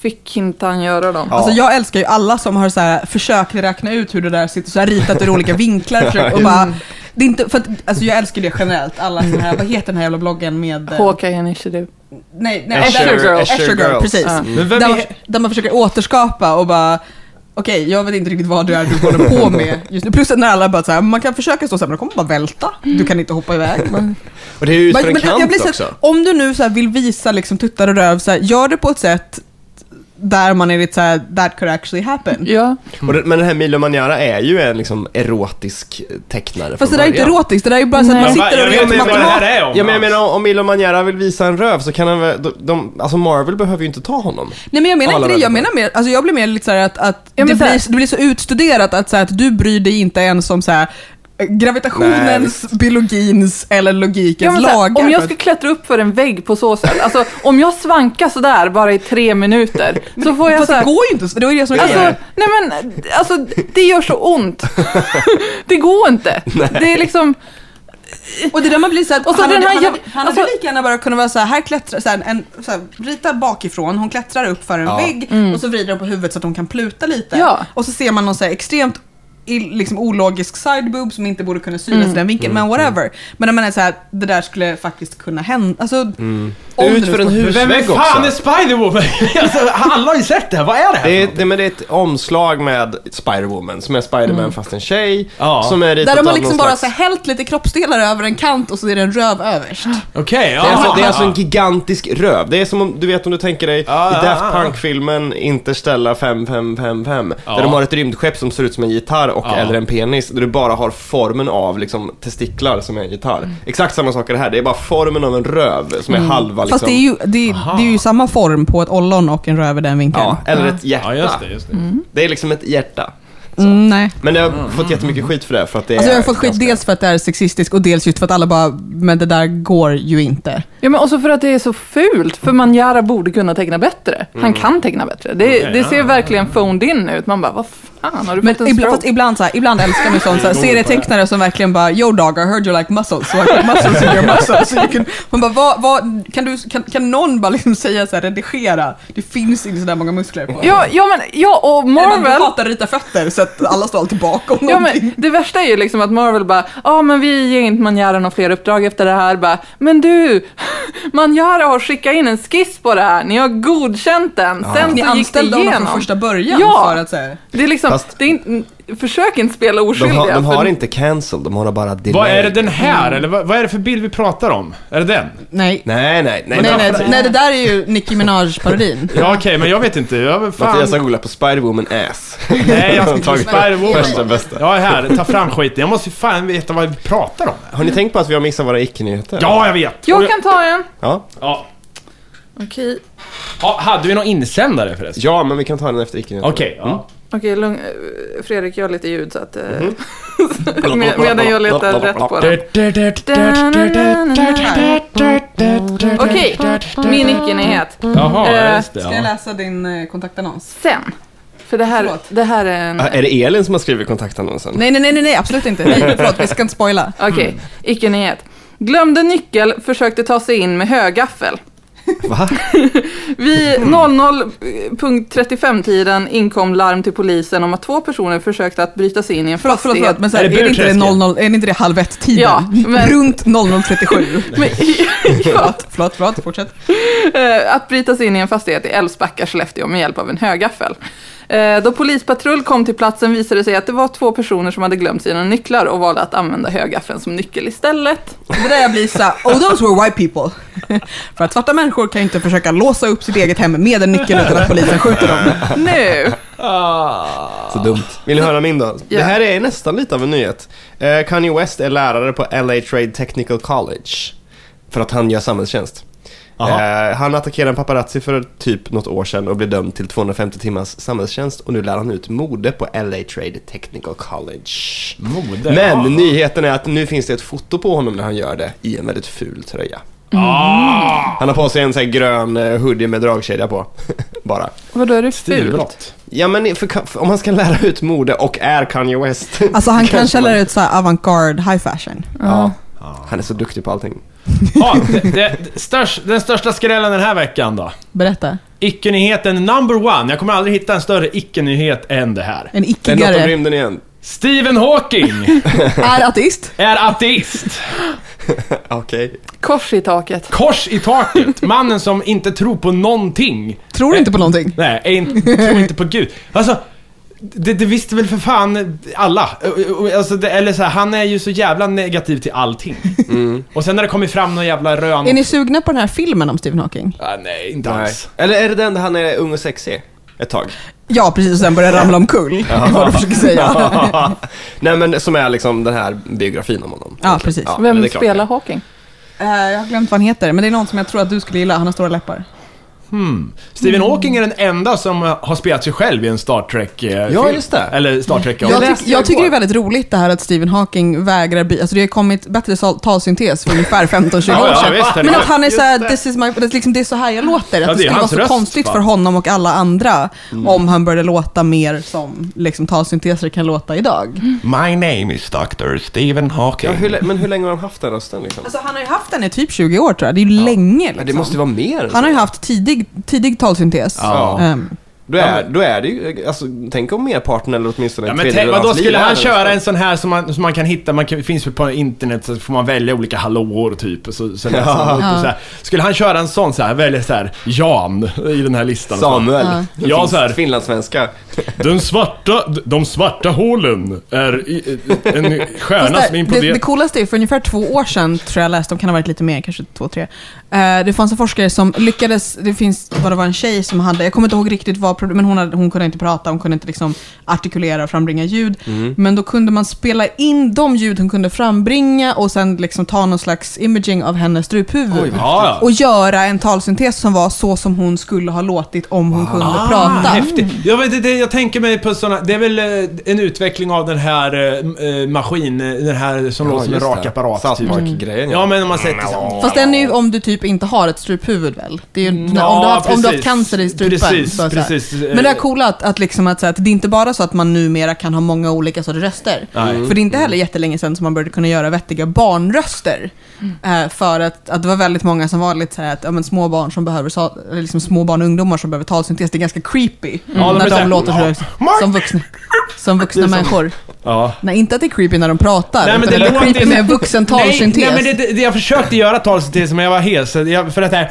fick inte han göra dem. Ja. Alltså jag älskar ju alla som har så här, försökt räkna ut hur det där sitter, så här ritat ur olika vinklar försökt, och bara, det är inte, för att, alltså jag älskar det generellt, alla såna här, vad heter den här jävla bloggen med... eh, Hawkeye Initiative. Nej, nej, Escher- där- Girls. Escher Girl, Girls. precis. Ja. Men vem Där, är... där man försöker återskapa och bara, okej, jag vet inte riktigt vad det är du håller på med just nu. Plus att när alla bara så här, man kan försöka stå så här, men det kommer bara välta. Du kan inte hoppa iväg. Men, Och det är ju ut för en kant också. här, om du nu så vill visa liksom tuttar och röv, så gör det på ett sätt där man är lite så här, that could actually happen. Ja. Och det, men den här Milo Manjara är ju en liksom erotisk tecknare Fast det där är inte erotiskt, det där är ju bara så att man sitter jag och vet vet inte vad det här är om. Ja men jag alls. menar om Milo Manjara vill visa en röv så kan han väl, de, de, alltså Marvel behöver ju inte ta honom. Nej men jag menar Alla inte det, jag menar mer, alltså jag blir mer lite så här att, att Ja, det, blir, det blir så utstuderat att, så här, att du bryr dig inte ens om så gravitationens, biologins eller Ja, logikens här, lagar. om jag ska klättra upp för en vägg på så sätt, alltså om jag svankar sådär bara i tre minuter, så får jag fast så det går ju inte, det ju det som är Alltså, grejen. nej men, alltså det gör så ont. det går inte. Det är liksom, Och det där man blir så här, Och så han, den hade, här han, jäv- hade, han alltså- lika gärna bara kunnat vara så här, här klättrar, så här, en, så här, rita bakifrån, hon klättrar upp för en Ja. vägg och så vrider hon på huvudet så att hon kan pluta lite. Mm. Ja. Och så ser man någon så här extremt liksom ologisk sideboob som inte borde kunna synas Mm. i den vinkeln, men whatever. Men jag menar så här, det där skulle faktiskt kunna hända. Alltså, det Ut för en skulle- Men Vem husvägg fan också. är Spiderwoman? alltså, alla har ju sett det här. Vad är det här Det är, det, men det är ett omslag med Spider-Woman, som är Spider-Man fast en tjej. Ja. Som är ritat Där de har av liksom någon bara slags... så här, hällt lite kroppsdelar över en kant och så är det en röv överst. Okej, ja. Det är, alltså, det är alltså en gigantisk röv. Det är som om, du vet om du tänker dig Ja, i Daft ja. Punk-filmen Interstellar 5555 Ja. Där de har ett rymdskepp som ser ut som en gitarr och Ja. eller en penis. Där du bara har formen av liksom testiklar som är en gitarr. Mm. Exakt samma sak är det här. Det är bara formen av en röv som är halva liksom. Fast det är, ju, det, är- det är ju samma form på ett ollon och en röv i den vinkeln. Ja, eller ett hjärta. Ja, just det. Just det. Det är liksom ett hjärta. Mm, nej. Men det har fått jättemycket skit för det för att det Alltså jag har fått skit ganska- dels för att det är sexistiskt och dels just för att alla bara, men det där går ju inte. ja men också för att det är så fult, för Manjara borde kunna teckna bättre. Han kan teckna bättre. Det, Okej, det ser verkligen phoned in ut. Man bara, vad fan, har du Men fått en ibland, stroke? ibland, så här, ibland älskar man sånt så här, serietecknare som verkligen bara Yo dog, I heard you like muscles, so I put muscles in your muscles. So you can, man bara, vad, vad, kan, du, kan, kan någon bara liksom säga så här, redigera? Det finns inte så där många muskler på Ja, ja, men, ja och Marvel... hatar rita fötter så att alla står alltid bakom Ja, men det värsta är ju liksom att Marvel bara, ja men vi ger inte Manjara några fler uppdrag efter det här. Bara, men du, Manjara har skickat in en skiss på det här, ni har godkänt den. Sen Ni så gick det anställde honom igenom. från första början Ja. för att säga. Det är liksom, Fast- det är inte, försök inte spela De oskyldiga. har, de har för- inte cancel, de har bara delay. Vad är det den här? Eller vad, vad är det för bild vi pratar om? Är det den? Nej. Nej, nej, nej. Nej, nej, nej, nej, det där är ju Nicki Minaj-parodin. Ja, okej, men jag vet inte. Jag, fan. Mattias har googlat på Spider-Woman ass. Nej, jag har Tagit Spider-Woman. första bästa. Jag är här, ta fram skiten. Jag måste ju fan veta vad vi pratar om. Har ni tänkt på att vi har missat våra icke-nyheter? Ja, jag vet. Jag kan ta en. Ja. Ja. Okej, Ja, hade vi någon insändare förresten? Ja, men vi kan ta den efter icke-nyheter. Okej, ja. Okej, lugn. Fredrik gör lite ljud så att... Mm. med, medan jag letar rätt på den. Okej, min icke-nyhet. Jaha, Eh, just det. Ska jag Ja. läsa din eh, kontaktannons? Sen. För det här, Förlåt. det här är en... Ah, Är det Elin som har skrivit kontaktannonsen? Nej, nej, nej, nej, nej absolut inte. Nej, förlåt, vi ska inte spoila. Okej, icke-nyhet. Glömde nyckel, försökte ta sig in med högaffel. Va? Vid 00.35-tiden inkom larm till polisen om att två personer försökte att bryta sig in i en Förlåt, förlåt, fastighet. förlåt men så här, Är det är, det inte det burträsket? 00, är det inte det halv ett-tiden? Ja, men- Runt 00.37. Men, ja, Förlåt, förlåt, förlåt, fortsätt. eh, att bryta sig in i en fastighet i Älvsbacka, Skellefteå med hjälp av en högaffel. Eh, Då polispatrull kom till platsen visade det sig att det var två personer som hade glömt sina nycklar och valde att använda högaffeln som nyckel istället. Det där jag blir såhär, oh those were white people. För att svarta människor kan ju inte försöka låsa upp sitt eget hem med en nyckel utan att polisen skjuter dem. Nu! Så dumt. Vill ni höra min då? Ja. Det här är nästan lite av en nyhet. Eh, Kanye West är lärare på LA Trade Technical College. För att han gör samhällstjänst. Eh, han attackerade en paparazzi för typ något år sedan och blev dömd till 250 timmars samhällstjänst och nu lär han ut mode på LA Trade Technical College. Mode. Men ja. nyheten är att nu finns det ett foto på honom när han gör det i en väldigt ful tröja. Ah, Han har på sig en sån här grön eh, hoodie med dragkedja på. Bara. Vadå, är det fult? Ja men för, för, om man ska lära ut mode och är Kanye West. Alltså han kanske lär ut så avantgarde high fashion. Ja. Han är så duktig på allting. Ja, det, det, störst, den största skrällen den här veckan då. Berätta. Icke-nyheten number one. Jag kommer aldrig hitta en större icke-nyhet än det här. En Det är något om icke-gare rymden igen. Stephen Hawking är ateist. är ateist. Okej. Kors i taket. Kors i taket. Mannen som inte tror på någonting. Tror inte på någonting. Nej, är inte, tror inte på Gud. Alltså, det, det visste väl för fan alla. Alltså, det, eller så här, han är ju så jävla negativ till allting. Och sen när det kommer fram någon jävla rön... Är ni sugna på den här filmen om Stephen Hawking? Ah, nej, inte Nej. alls. Eller är det den där han är ung och sexig? Ett tag. Ja, precis. Och sen börjar det ramla omkull. Är vad du försöker säga. Nej men som är liksom den här biografin om honom. Ja, precis. men Vem spelar Hawking? Eh, jag har glömt vad han heter, men det är någon som jag tror att du skulle gilla. Han har stora läppar. Stephen Hawking är den enda som har spelat sig själv i en Star Trek eh, Ja, just det. Eller Star Trek Jag, Jag tyck, jag det tycker det är väldigt roligt det här att Stephen Hawking vägrar by- Alltså det har kommit bättre talsyntes för ungefär 15-20 Ja, år ja, sedan. visst, herregud. Men att han är såhär, det. this is my, det, är liksom, det är så här jag låter. Ja, Att det det är skulle vara så röst, konstigt va? för honom och alla andra om han började låta mer som liksom, talsynteser kan låta idag. My name is Dr. Stephen Hawking. Ja, hur, men hur länge har han haft den rösten liksom? Alltså han har ju haft den i typ 20 år tror jag. Det är ju länge Ja, liksom. det måste vara mer Han har ju haft tidig, tidig talsyntes. Ja. Ehm, Då är, då är det ju, alltså tänk om merparten eller åtminstone Ja, en men tredjedel av hans skulle han köra en sån här som man, som man kan hitta, man kan, finns väl på internet så får man välja olika hallåor typ, och så, så och så här. Skulle han köra en sån så här, välja så här, Jan i den här listan? Samuel. Ja. Ja, så här. Finlandssvenska. Den svarta, de svarta hålen är i- en stjärna som där, det, imploderar. det coolaste är, för ungefär två år sedan tror jag läste, de kan ha varit lite mer, kanske två, tre. Eh, det fanns en forskare som lyckades, det finns, vad det var en tjej som hade, jag kommer inte ihåg riktigt vad problemet, men hon, hade, hon kunde inte prata, hon kunde inte liksom artikulera och frambringa ljud. Men då kunde man spela in de ljud hon kunde frambringa och sen liksom ta någon slags imaging av hennes struphuvud. Ja, ja. Och göra en talsyntes som var så som hon skulle ha låtit om hon kunde Ah, prata. häftigt. Jag, vet, inte, jag tänker mig på såna, det är väl eh, en utveckling av den här eh, maskin, den här som låter som en det. rakapparat. Typ. Park-grejen Ja, men om man sätter så. Fast den är ju om du typ inte har ett struphuvud väl? Det är ju, Mm, om, du har haft, om du har haft cancer i strupen. Precis, så precis. Men det är coolt att, att, liksom att, så att det är inte bara så att man numera kan ha många olika sorters röster. Nej. För det är inte heller jättelänge sedan som man började kunna göra vettiga barnröster. Eh, för att, att det var väldigt många som var lite så här att ja, men små barn som behöver, liksom små barn och ungdomar som behöver talsyntes, det är ganska creepy. De när de låter så, som vuxna, som vuxna människor. Ja. Nej, inte att det är creepy när de pratar, Nej, men utan det det är creepy med vuxen talsyntes. Nej, nej, men det, det, jag försökte göra talsyntes men jag var hes. för att det här...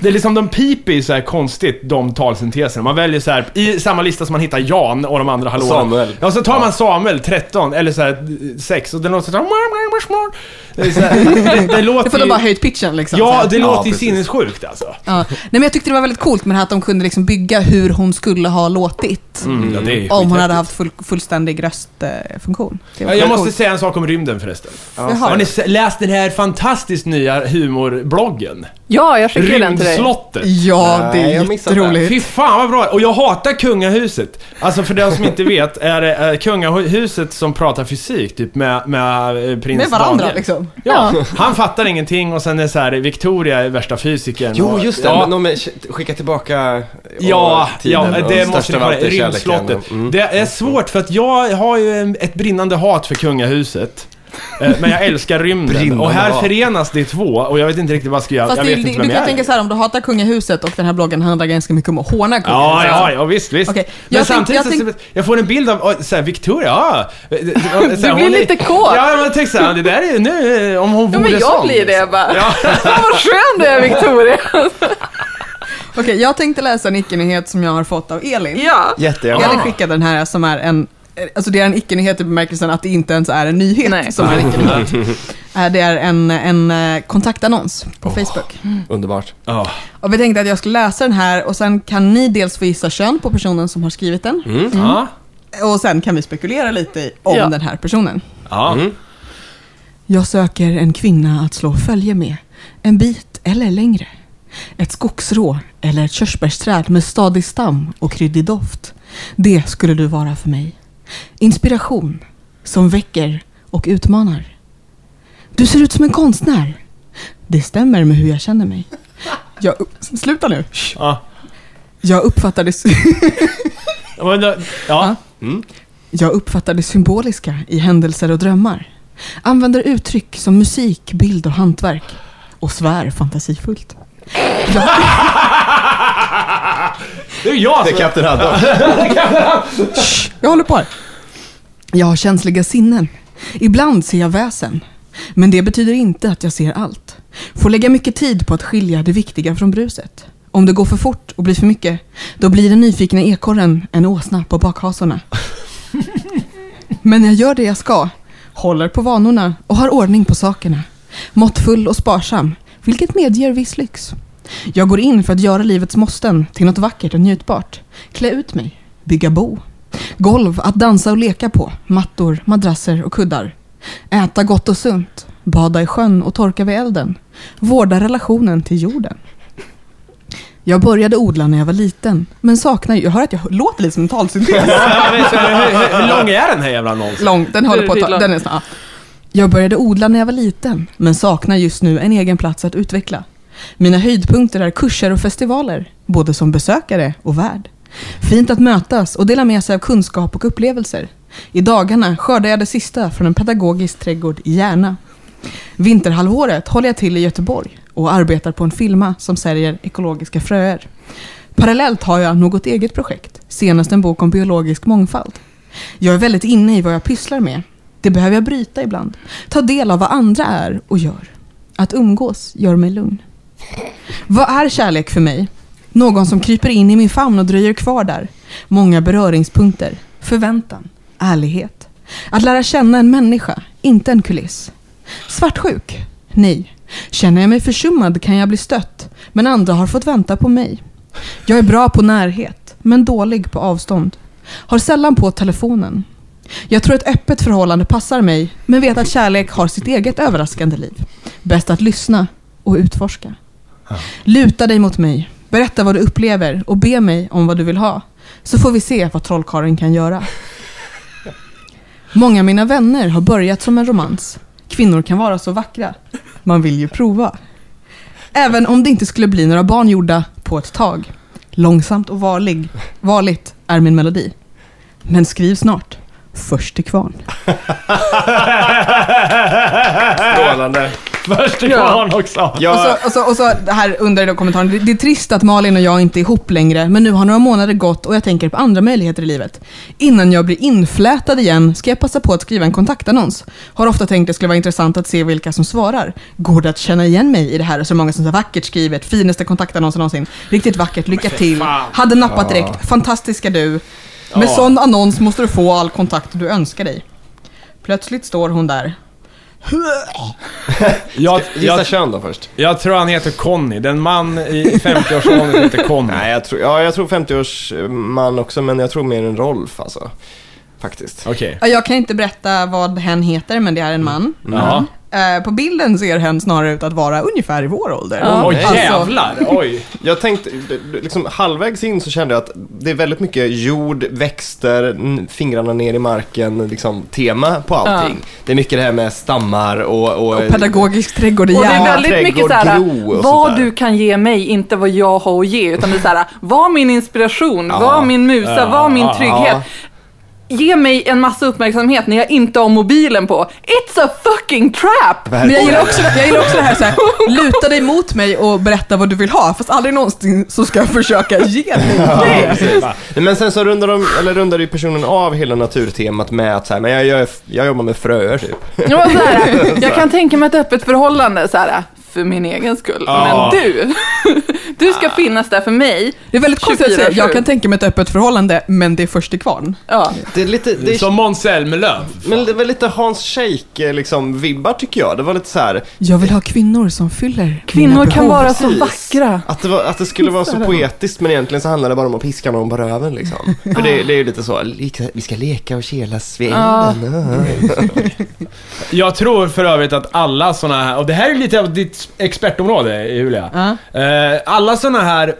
Det är liksom, de piper ju så här konstigt, de talsynteserna. Man väljer så här i samma lista som man hittar Jan och de andra hallåorna. Samuel. Ja, så tar man Samuel, 13, eller så här 6, och den låter så här... Det, här, det, det låter Det får de ju- bara höjt pitchen liksom. så Ja, det Ja, låter ju sinnessjukt alltså. Ja. Nej, men jag tyckte det var väldigt coolt med det här att de kunde liksom bygga hur hon skulle ha låtit. Mm, ja, det är Om hon hade haft full, fullständig röstfunktion. Ja, Jag måste coolt. säga en sak om rymden förresten. Jaha. Har ni läst den här fantastiskt nya humorbloggen? Ja, jag skickade den till dig. Rymdslottet. Ja, det Nej, jag är missade jätteroligt. Fy fan vad bra! Och jag hatar kungahuset. Alltså för den som inte vet, är det eh, kungahuset som pratar fysik, typ med, med eh, prins Med varandra Daniel. liksom. Ja, han fattar ingenting och sen är så här, Victoria är värsta fysikern. Jo, och, just det. Ja, men de är, skicka tillbaka och Ja, tiden ja och det måste största är kärleken. Rymdslottet. Mm. Det är svårt för att jag har ju en- ett brinnande hat för kungahuset. Eh, Men jag älskar rymden. Brinnande Och här förenas de två och jag vet inte riktigt vad jag ska göra. Fast jag det, vet det, inte du vem kan jag är. tänka så här, om du hatar kungahuset och den här bloggen handlar ganska mycket om att håna Ja, kungahuset. ja, ja, visst, visst. Okej, Men jag tänk- samtidigt jag så, tänk- jag får en bild av, oh, så här, Victoria, ja. Du Du blir lite kåt. Ja, men tänk såhär, det där är nu, eh, om hon Ja, vore men jag sån. blir det liksom. bara. Ja. Fan vad skön du är Victoria. Okej, jag tänkte läsa en icke-nyhet som jag har fått av Elin. Ja. Jättegärna. Elin skickade den här som är en Alltså det är en icke-nyhet i bemärkelsen att det inte ens är en nyhet Nej. som är en icke-nyhet. Eh, Det är en, en eh, kontaktannons på Facebook. Underbart. Ja. Och vi tänkte att jag skulle läsa den här och sen kan ni dels få gissa kön på personen som har skrivit den. Ja. Och sen kan vi spekulera lite om Ja. den här personen. Ja. Jag söker en kvinna att slå följe med. En bit eller längre. Ett skogsrå eller ett körsbärsträd med stadig stam och kryddig doft. Det skulle du vara för mig. Inspiration som väcker och utmanar. Du ser ut som en konstnär. Det stämmer med hur jag känner mig. Jag, sluta nu. Ja. Jag Men då- ja. jag uppfattar det symboliska i händelser och drömmar. Använder uttryck som musik, bild och hantverk. Och svär fantasifullt. Det är jag Det är. Kapten Haddock. Jag håller på här. Jag har känsliga sinnen. Ibland ser jag väsen. Men det betyder inte att jag ser allt. Får lägga mycket tid på att skilja det viktiga från bruset. Om det går för fort och blir för mycket, då blir den nyfikna ekorren en åsna på bakhasorna. Men jag gör det jag ska, håller på vanorna och har ordning på sakerna. Måttfull och sparsam, vilket medger viss lyx. Jag går in för att göra livets måsten till något vackert och njutbart. Klä ut mig, bygga bo. Golv att dansa och leka på, mattor, madrasser och kuddar. Äta gott och sunt, bada i sjön och torka vid elden. Vårda relationen till jorden. Jag började odla när jag var liten, men saknar Jag hör att jag låter lite som en talsyntes. Hur, hur, hur lång är den här jävla annonsen? Lång, den håller på att ta, den är snart. Jag började odla när jag var liten, men saknar just nu en egen plats att utveckla. Mina höjdpunkter är kurser och festivaler, både som besökare och värd. Fint att mötas och dela med sig av kunskap och upplevelser. I dagarna skördar jag det sista från en pedagogisk trädgård i Järna. Vinterhalvåret håller jag till i Göteborg och arbetar på en filma som säljer ekologiska fröer. Parallellt har jag något eget projekt, senast en bok om biologisk mångfald. Jag är väldigt inne i vad jag pysslar med. Det behöver jag bryta ibland. Ta del av vad andra är och gör. Att umgås gör mig lugn. Vad är kärlek för mig? Någon som kryper in i min famn och dröjer kvar där. Många beröringspunkter. Förväntan. Ärlighet. Att lära känna en människa, inte en kuliss. Svartsjuk? Nej. Känner jag mig försummad kan jag bli stött, men andra har fått vänta på mig. Jag är bra på närhet, men dålig på avstånd. Har sällan på telefonen. Jag tror ett öppet förhållande passar mig, men vet att kärlek har sitt eget överraskande liv. Bäst att lyssna och utforska. Luta dig mot mig, berätta vad du upplever och be mig om vad du vill ha. Så får vi se vad trollkarlen kan göra. Många av mina vänner har börjat som en romans. Kvinnor kan vara så vackra. Man vill ju prova. Även om det inte skulle bli några barn gjorda på ett tag. Långsamt och varlig, varligt är min melodi. Men skriv snart. Först till kvarn. Strålande. I Ja. kvarn också. Och, Jag, så, och, så, och så här under då kommentaren. Det, det är trist att Malin och jag inte är ihop längre, men nu har några månader gått och jag tänker på andra möjligheter i livet. Innan jag blir inflätad igen ska jag passa på att skriva en kontaktannons. Har ofta tänkt att det skulle vara intressant att se vilka som svarar. Går det att känna igen mig i det här? Så många som så vackert skrivet, finaste kontaktannonsen någonsin. Riktigt vackert, lycka till. Hade nappat direkt, fantastiska du. Med Ja. sån annons måste du få all kontakt du önskar dig. Plötsligt står hon där. Jag, gissa jag, kön då först. jag tror han heter Conny. Den man i 50-årsåldern som heter Conny. Nej, jag tror, ja, jag tror 50-års man också, men jag tror mer en Rolf alltså. Faktiskt. Okej. Ja, Jag kan inte berätta vad hen heter, men det är en man. Ja. Eh, på bilden ser hen snarare ut att vara ungefär i vår ålder. Ja. Oj, Alltså- jävlar. Oj. Jag tänkte, liksom halvvägs in så kände jag att det är väldigt mycket jord, växter, n- fingrarna ner i marken, liksom tema på allting. Det är mycket det här med stammar och... Och, Och pedagogisk trädgård i Och det är Järna. väldigt mycket trädgård, såhär, gro och vad sånt där. du kan ge mig, inte vad jag har att ge. Utan det är såhär, var min inspiration, Ja. var min musa, Ja, var min ja, trygghet. Ge mig en massa uppmärksamhet när jag inte har mobilen på. It's a fucking trap! Men jag gillar också, jag gillar också det här, så här, luta dig mot mig och berätta vad du vill ha, fast aldrig någonsin så ska jag försöka ge dig det. Men sen så rundar, de, eller rundar ju personen av hela naturtemat med att så här, men jag, jag, jag jobbar med fröer typ. Jag, var så här, jag kan tänka mig ett öppet förhållande så här, för min egen skull. Ja. Men du, du ska finnas där för mig. Det är väldigt konstigt att säga, 24/7. jag kan tänka mig ett öppet förhållande, men det är först till kvarn. Ja. Det är lite, det är, Som Måns Zelmerlöw. men det var lite Hans Scheik liksom vibbar tycker jag. Det var lite så här, Jag vill ha kvinnor som fyller Kvinnor mina kan behov. vara så vackra. Att det, var, att det skulle vara så poetiskt men egentligen så handlar det bara om att piska någon på röven liksom. För det, det är ju lite så, vi ska leka och kelas vid Ja. elden. Jag tror för övrigt att alla såna här, och det här är lite av ditt expertområde Julia. Ja. Alla såna här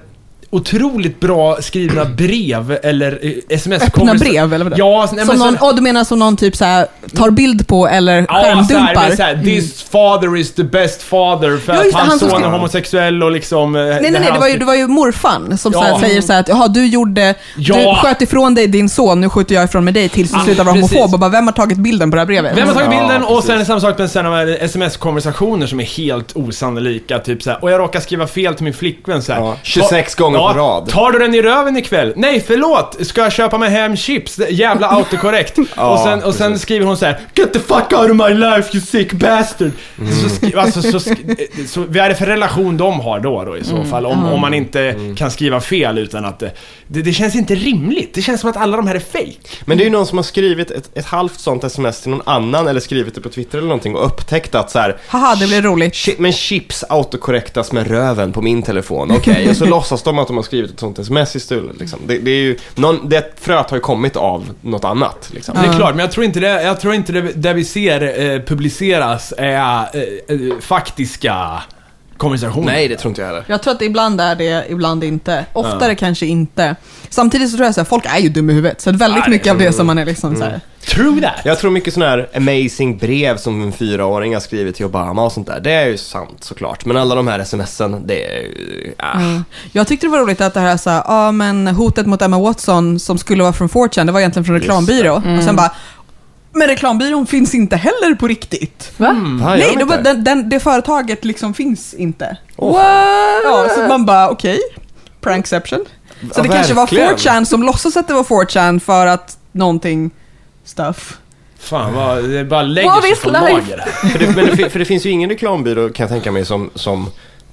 otroligt bra skrivna brev eller eh, sms Öppna brev, eller vadå? Ja, nej, Som men någon, så, oh, du menar som någon typ så här tar bild på eller Ja, så här, skärmdumpar. men så här, this father is the best father för Ja, att hans han son är ska- homosexuell och liksom... eh, Nej, nej, nej, här- det var ju, det var ju morfan som så Ja. här säger så här att jaha, du gjorde, Ja. du sköt ifrån dig din son, nu skjuter jag ifrån med dig tills du Ah, slutar vara precis. homofob. Och bara, vem har tagit bilden på det här brevet? Vem har tagit Ja, bilden? och sen är det samma sak med sen de här sms-konversationer som är helt osannolika. Typ såhär, och jag råkar skriva fel till min flickvän såhär. Ja, 26 gånger på rad. Tar du den i röven ikväll? Nej, förlåt! Ska jag köpa mig hem chips? Jävla autokorrekt. Ja, och sen, och sen skriver hon så här: Get the fuck out of my life you sick bastard! Mm. Så, skri, alltså, så, sk- så vad är det för relation de har då, då i så fall? Om, om man inte Mm. kan skriva fel utan att det, det... Det känns inte rimligt. Det känns som att alla de här är fake. Men det är ju någon som har skrivit ett, ett halvt sånt sms till någon annan eller skrivit det på Twitter eller någonting och upptäckt att så här. Haha, det blir roligt. "Shit, Men chips autokorrektas med röven på min telefon, okej. och så låtsas de att de har skrivit ett sånt sms istället. Liksom. Det, det är ju, någon, det fröet har ju kommit av något annat. Liksom. Det är klart, men jag tror inte det, jag tror inte det, det vi ser eh, publiceras är eh, eh, faktiska konversationer. Nej, det tror inte jag heller. Jag tror att ibland är det, ibland inte. Oftare kanske inte. Samtidigt så tror jag att folk är ju dumma i huvudet, så väldigt Nej, mycket av det som man är liksom så här. True that. Jag tror mycket sådana här amazing brev som en fyraåring har skrivit till Obama och sånt där. Det är ju sant såklart. Men alla de här smsen, det är ju... Ah. Mm. Jag tyckte det var roligt att det här så här, ja men hotet mot Emma Watson som skulle vara från 4chan, det var egentligen från reklambyrå. Och sen bara, men reklambyrån finns inte heller på riktigt. Va? Va, gör Nej, inte? den, den, det företaget liksom finns inte. What? Ja, så man bara, okej, prankception. Så Ja, det kanske var verkligen. 4chan som låtsas att det var 4chan för att någonting stuff. Fan vad, det bara lägger What sig på lager här. För det, men det, för det finns ju ingen reklambyrå kan jag tänka mig som, som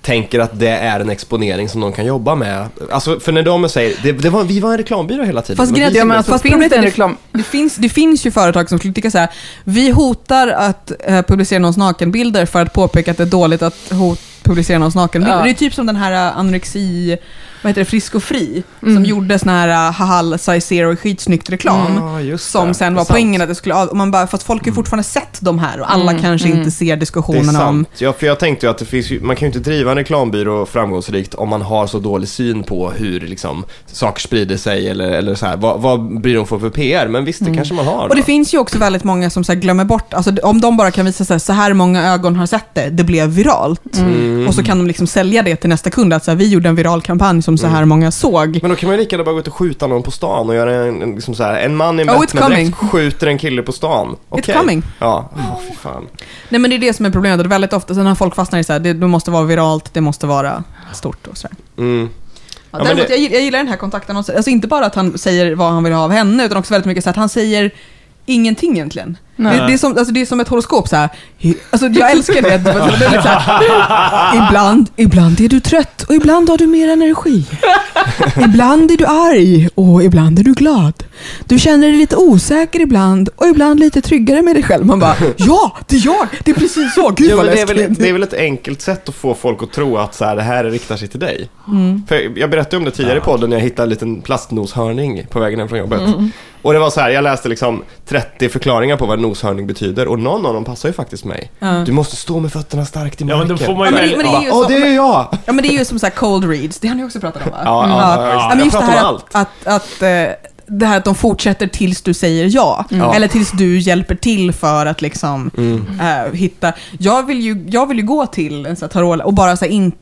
tänker att det är en exponering som de kan jobba med. Alltså för när de säger, det, det var, vi var en reklambyrå hela tiden. Fast grejen som- men fast finns problemet det en är- reklam? Det finns, det finns ju företag som skulle tycka så här, vi hotar att eh, publicera någons nakenbilder för att påpeka att det är dåligt att hot, publicera någons nakenbilder. Ja. Det är typ som den här eh, anorexi, vad heter det, Frisk och Fri, som Mm. gjorde sån här uh, haha, size zero skitsnyggt reklam. Just Som sen var poängen att det skulle, och man bara, fast folk har ju fortfarande sett de här och alla Mm, kanske mm. inte ser diskussionerna om... Ja, för jag tänkte ju att det finns man kan ju inte driva en reklambyrå framgångsrikt om man har så dålig syn på hur liksom, saker sprider sig eller, eller så här. Vad, vad blir de för för PR? Men visst, det kanske man har. Mm. Och det då. finns ju också väldigt många som så glömmer bort, alltså om de bara kan visa så här, så här många ögon har sett det, det blev viralt. Mm. Och så kan de liksom sälja det till nästa kund, att så här, vi gjorde en viral kampanj som så här Mm. många såg. Men då kan man ju lika gärna bara gå ut och skjuta någon på stan och göra en, en, liksom så här, en man i en Oh, it's Batman-dräkt skjuter en kille på stan. Okej. coming. Ja, oh, fy fan. Nej men det är det som är problemet, och det är väldigt ofta, sen när folk fastnar i så här, det, det måste vara viralt, det måste vara stort och så här. Mm. Ja, däremot, det- jag, gillar- jag gillar den här kontakten, alltså inte bara att han säger vad han vill ha av henne, utan också väldigt mycket så att han säger ingenting egentligen. Nej. Det, det, är som, alltså, det är som ett horoskop så här. Alltså, jag älskar det. det, är lite så här. Ibland, ibland är du trött och ibland har du mer energi. Ibland är du arg och ibland är du glad. Du känner dig lite osäker ibland och ibland lite tryggare med dig själv. Man bara, ja, det är jag! Det är precis så! Gud Ja, vad det, är väl, det är väl ett enkelt sätt att få folk att tro att så här, det här riktar sig till dig. Mm. För jag berättade om det tidigare i podden när jag hittade en liten plastnoshörning på vägen hem från jobbet. Mm. Och det var så här, jag läste liksom 30 förklaringar på vad en noshörning betyder och någon av dem passar ju faktiskt mig. Ja. Du måste stå med fötterna starkt i Ja, marken. men då får man Ja, ju men det- men det är ju Åh, så- det är jag! Ja men det är ju som så här cold reads, det har ni också pratat om va? Ja, ja, ja, Ja, jag men just det pratar här om att, att, att eh, det här att de fortsätter tills du säger ja. Ja. Eller tills du hjälper till för att liksom Mm. eh, hitta. Jag vill, ju, jag vill ju gå till en sån här tarot och bara så här, inte,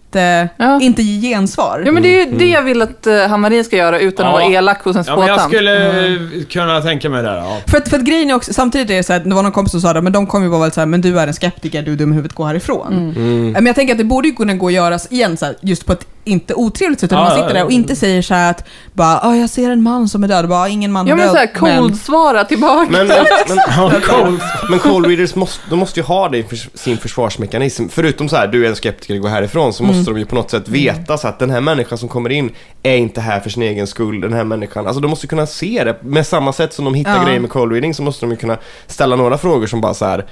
Ja. inte ge gensvar. Ja men det är ju det jag vill att uh, Hammarin ska göra utan att Ja. vara elak hos en Ja, men jag spåtant. skulle eh, kunna tänka mig det. där, Ja. För att, för att grejen är också, samtidigt är det så här, det var någon kompis som sa det, men de kommer ju vara väldigt så här, men du är en skeptiker, du är dum i huvudet, gå härifrån. Mm. Men jag tänker att det borde ju kunna gå att göras igen, så här, just på ett inte otrevligt sätt, utan Ja, man ja, sitter där och ja. inte säger så här att bara, "Ah, jag ser en man som är död, bara, ingen man Ja är men död. såhär cold-svara tillbaka. Men, men, men, Ja, cool. men call readers måste, de måste ju ha det i sin försvarsmekanism. Förutom så här, du är en skeptiker, gå härifrån, så måste de ju på något sätt veta så att den här människan som kommer in är inte här för sin egen skull. Den här människan, alltså de måste kunna se det. Med samma sätt som de hittar Ja. grejer med call reading så måste de ju kunna ställa några frågor som bara så här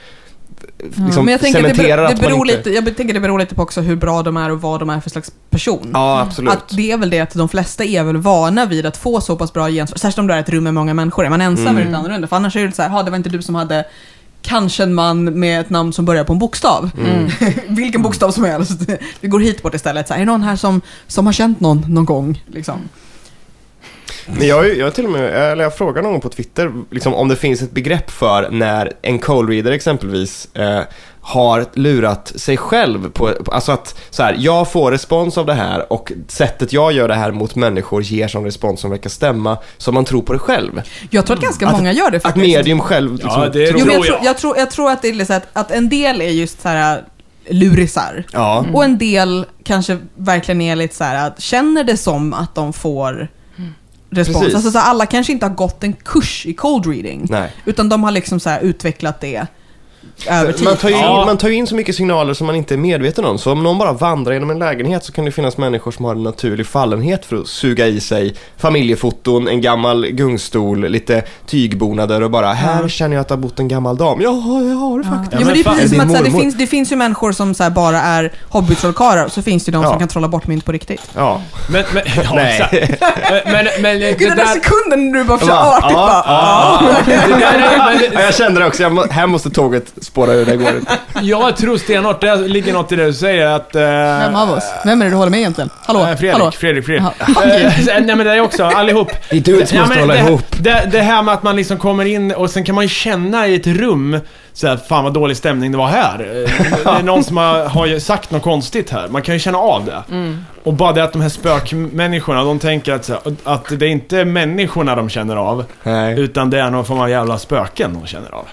liksom men jag tänker att det beror, det beror inte... lite, jag tänker det beror lite på också hur bra de är och vad de är för slags person. Ja, absolut. Att det är väl det att de flesta är väl vana vid att få så pass bra gensvar, särskilt om du är ett rum med många människor. Är man ensam Mm. är det lite annorlunda, för annars är det så här, "Ha, det var inte du som hade kanske en man med ett namn som börjar på en bokstav. Mm. Vilken bokstav som helst. Vi går hit bort istället. Så här, är det någon här som, som har känt någon någon gång? Liksom. Men jag, jag till och med, eller jag frågar någon på Twitter liksom, om det finns ett begrepp för när en cold reader exempelvis eh, har lurat sig själv på, alltså att så här, jag får respons av det här och sättet jag gör det här mot människor ger som respons som verkar stämma, så man tror på det själv. Jag tror att ganska Att- många gör det Att faktiskt. medium själv liksom, Ja, det tror... Jo, jag, tror jag. tror, jag tror att det är liksom att, att en del är just så här äh, lurisar. Ja. Och en del kanske verkligen är lite så här att känner det som att de får respons. Precis. Alltså så alla kanske inte har gått en kurs i cold reading. Nej. Utan de har liksom så utvecklat det över tid. Man tar, ju in, Ja. man tar ju in så mycket signaler som man inte är medveten om. Så om någon bara vandrar genom en lägenhet så kan det finnas människor som har en naturlig fallenhet för att suga i sig familjefoton, en gammal gungstol, lite tygbonader och bara här känner jag att det har bott en gammal dam. Ja, jag har det faktiskt. Ja, men det är precis som att så här, det, finns, det finns ju människor som så här, bara är hobbytrollkarlar och så finns det ju de Ja. som kan trolla bort mynt på riktigt. Ja. Men, men, ja, Nej. men, men det Gud, den där där... sekunden när du bara Va? försöker artigt Ja, bara, där men, Ja, Jag kände det också, jag må, här måste tåget spåra ur, det går inte. jag tror stenhårt det ligger något i det du säger att... eh, Vem av oss? Vem är det du håller med egentligen? Hallå? eh, Fredrik, Hallå? Fredrik, Fredrik. Jaha. Eh, nej men det är också, allihop. Vi dudes Ja, måste men hålla det, ihop. Det, det här med att man liksom kommer in och sen kan man ju känna i ett rum så här, fan vad dålig stämning det var här. Eh, Det är någon som har, har ju sagt något konstigt här. Man kan ju känna av det. Och bara det att de här spökmänniskorna, de tänker att, här, att det är inte människorna de känner av. Nej. Utan det är någon form av jävla spöken de känner av.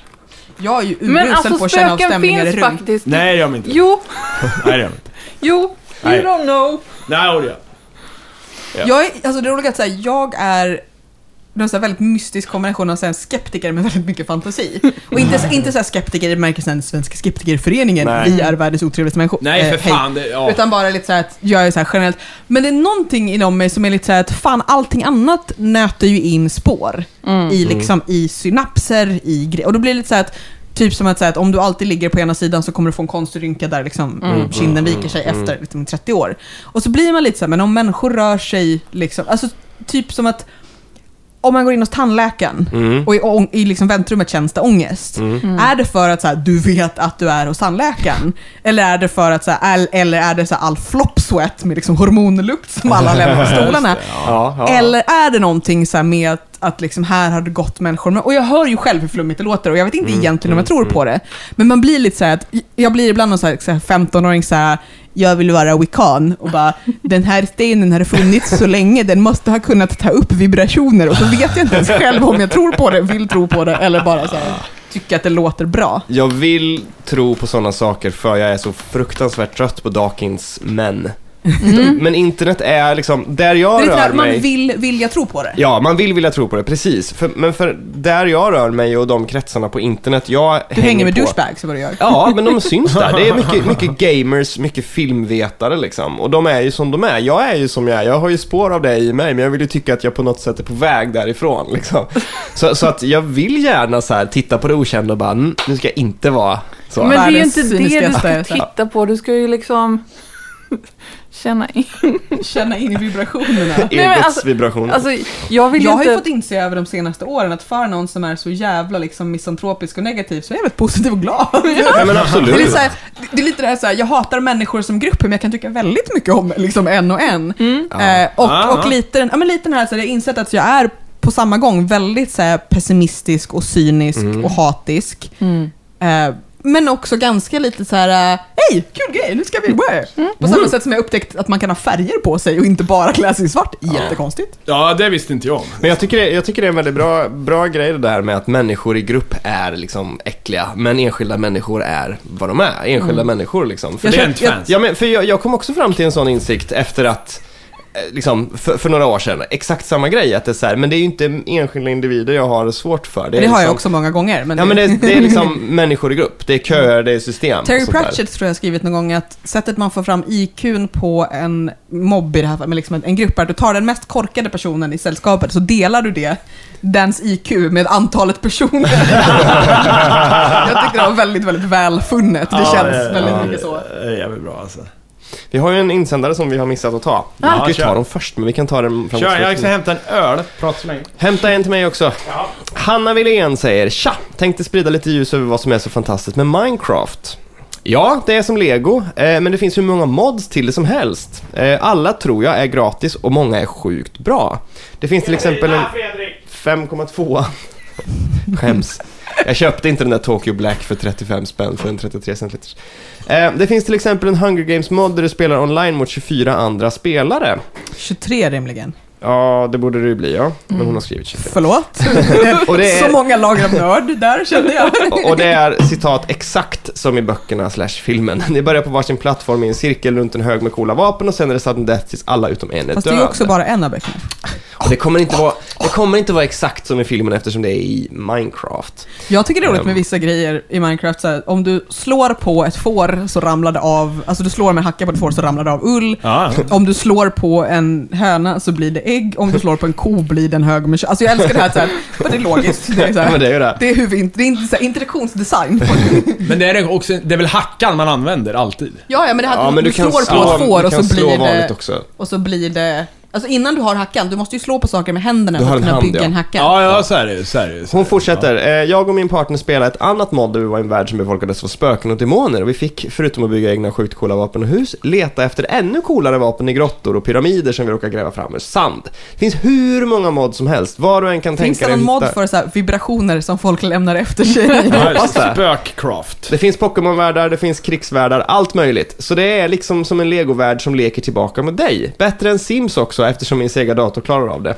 Jag är ju Men urusel alltså på att känna av stämningar i finns rum. faktiskt. Nej, det gör de inte. Jo, Nej, det gör de inte. jo, you Nej. don't know. Nej, det gör Ja. Jag är, alltså det är roligt att säga, jag är någon så här väldigt mystisk kombination av så här en skeptiker med väldigt mycket fantasi. Och inte, så- inte så här skeptiker i bemärkelsen Svenska skeptikerföreningen, Nej. vi är världens otrevligaste människor. Nej, Eh, för hej. fan. Det, ja. Utan bara lite så här att jag är så här generellt. Men det är någonting inom mig som är lite så här att fan, allting annat nöter ju in spår. I liksom, i synapser, i grejer. Och då blir det lite så här att Typ som att säga att om du alltid ligger på ena sidan så kommer du få en konstig rynka där liksom kinden viker sig efter liksom, 30 år. Och så blir man lite så här, men om människor rör sig liksom, alltså typ som att om man går in hos tandläkaren Mm. och i, i liksom väntrummet känns det ångest. Är det för att så här, du vet att du är hos tandläkaren? Eller är det för att så här, all- eller är det så här, all flop sweat med liksom hormonlukt som alla lämnar på stolarna? Ja, ja. Eller är det någonting så här med att, att liksom här har det gått människor och jag hör ju själv hur flummigt det låter och jag vet inte egentligen om jag tror på det. Men man blir lite så här att, jag blir ibland någon så här, så här 15-åring så här, jag vill vara wiccan och bara, den här stenen har funnits så länge, den måste ha kunnat ta upp vibrationer och så vet jag inte ens själv om jag tror på det, vill tro på det eller bara så här, tycker att det låter bra. Jag vill tro på sådana saker för jag är så fruktansvärt trött på Dawkins män. Men internet är liksom, där jag Det är lite rör man mig... vill, vill jag tro på det. Ja, man vill vilja tro på det, precis. För, men för där jag rör mig och de kretsarna på internet, jag Du hänger med på... douchebags, vad du gör. Ja, men de syns där. Det är mycket, mycket gamers, mycket filmvetare liksom. Och de är ju som de är. Jag är ju som jag är. Jag har ju spår av det i mig, men jag vill ju tycka att jag på något sätt är på väg därifrån liksom. Så, så att jag vill gärna så här titta på det okända och bara, mm, nu ska jag inte vara så. Men det är ju inte det du ska titta på. Du ska ju liksom känna in. Känna in i vibrationerna. Egots alltså- vibrationer. Alltså, jag vill Jag ju har ju inte... fått inse över de senaste åren att för någon som är så jävla liksom misantropisk och negativ så är jag väldigt positiv och glad. ja, men Det är, absolut. lite så här, det är lite det här, så här, jag hatar människor som grupp, men jag kan tycka väldigt mycket om liksom en och en. Eh, och, Ah. och lite, den- ja, men lite den här, så här, jag har insett att jag är på samma gång väldigt så här, pessimistisk och cynisk och hatisk. Eh, men också ganska lite så här, eh, hej, kul grej, nu ska vi... Wow. På samma sätt som jag upptäckt att man kan ha färger på sig och inte bara klä sig i svart. Jättekonstigt. Ja, det visste inte jag om. Men jag tycker, det, jag tycker det är en väldigt bra, bra grej det där med att människor i grupp är liksom äckliga, men enskilda människor är vad de är. Enskilda människor liksom. För Jag det, jag- fans. Ja, men för jag, jag kom också fram till en sån insikt efter att Liksom, för, för några år sedan, exakt samma grej, att det är så här, men det är ju inte enskilda individer jag har det svårt för. Det, är har jag liksom, också många gånger. Men Ja men det, det är liksom människor i grupp, det är köer, det är system. Terry. Pratchett tror jag har skrivit någon gång att sättet man får fram IQn på en mobb i det här fallet, men liksom en, grupp, är att du tar den mest korkade personen i sällskapet, så delar du det, dens IQ, med antalet personer. jag tyckte det var väldigt, väldigt välfunnet. Det Ja, känns ja, väldigt ja, mycket så. Det är jävligt bra alltså. Vi har ju en insändare som vi har missat att ta. Vi Ja, brukar ju ta dem först, men vi kan ta den framåt Kör, jag ska hämta en öl. Prata så länge. Hämta en till mig också. Hanna Wilén säger Tja! Tänkte sprida lite ljus över vad som är så fantastiskt med Minecraft. Ja, det är som Lego, eh, men det finns hur många mods till det som helst. Eh, alla tror jag är gratis och många är sjukt bra. Det finns till exempel en 5,2 Skäms. Jag köpte inte den där Tokyo Black för 35 spänn för en 33 centiliters. Eh, det finns till exempel en Hunger Games-mod där du spelar online mot 24 andra spelare. 23 rimligen. Ja, det borde det ju bli ja. Men hon har skrivit 23. Förlåt? Och det är- Så många lager av nörd där kände jag. Och- det är citat exakt som i böckerna slash filmen. Ni börjar på varsin plattform i en cirkel runt en hög med coola vapen och sen är det sudden death tills alla utom en är Fast det döda. är ju också bara en av böckerna. Och det kommer inte vara, det kommer inte vara exakt som i filmen eftersom det är i Minecraft. Jag tycker det är roligt Ehm. med vissa grejer i Minecraft. Så här, om du slår på ett får så ramlar det av, alltså du slår med hacka på ett får så ramlar det av ull. Ja. Om du slår på en höna så blir det ägg. Om du slår på en ko blir det en hög med. Alltså jag älskar det här, så här men det är logiskt. Det är, så här, det är ju det. det är huvud, det är inte så här, interaktionsdesign. Men det är, också, det är väl hackan man använder alltid? Ja, ja, men det här, Ja, men du, du slår slå, på ett får och så blir det... också. Och så blir det... Alltså innan du har hackan, du måste ju slå på saker med händerna Du för har att en kunna hand, bygga ja. en hacka. Ja, ja, så är det ju. Så är det ju, så är Hon det. fortsätter. Eh, Jag och min partner spelade ett annat mod där vi var i en värld som befolkades av spöken och demoner och vi fick, förutom att bygga egna sjukt coola vapen och hus, leta efter ännu coolare vapen i grottor och pyramider som vi råkar gräva fram ur sand. Det finns hur många mod som helst, var och en kan Finns tänka det dig någon hitta- mod för så här vibrationer som folk lämnar efter sig? Ja, hoppas det. Spökcraft. Det finns Pokémon-världar, det finns krigsvärldar, allt möjligt. Så det är liksom som en legovärld som leker tillbaka med dig. Bättre än Sims också eftersom min Sega dator klarar av det.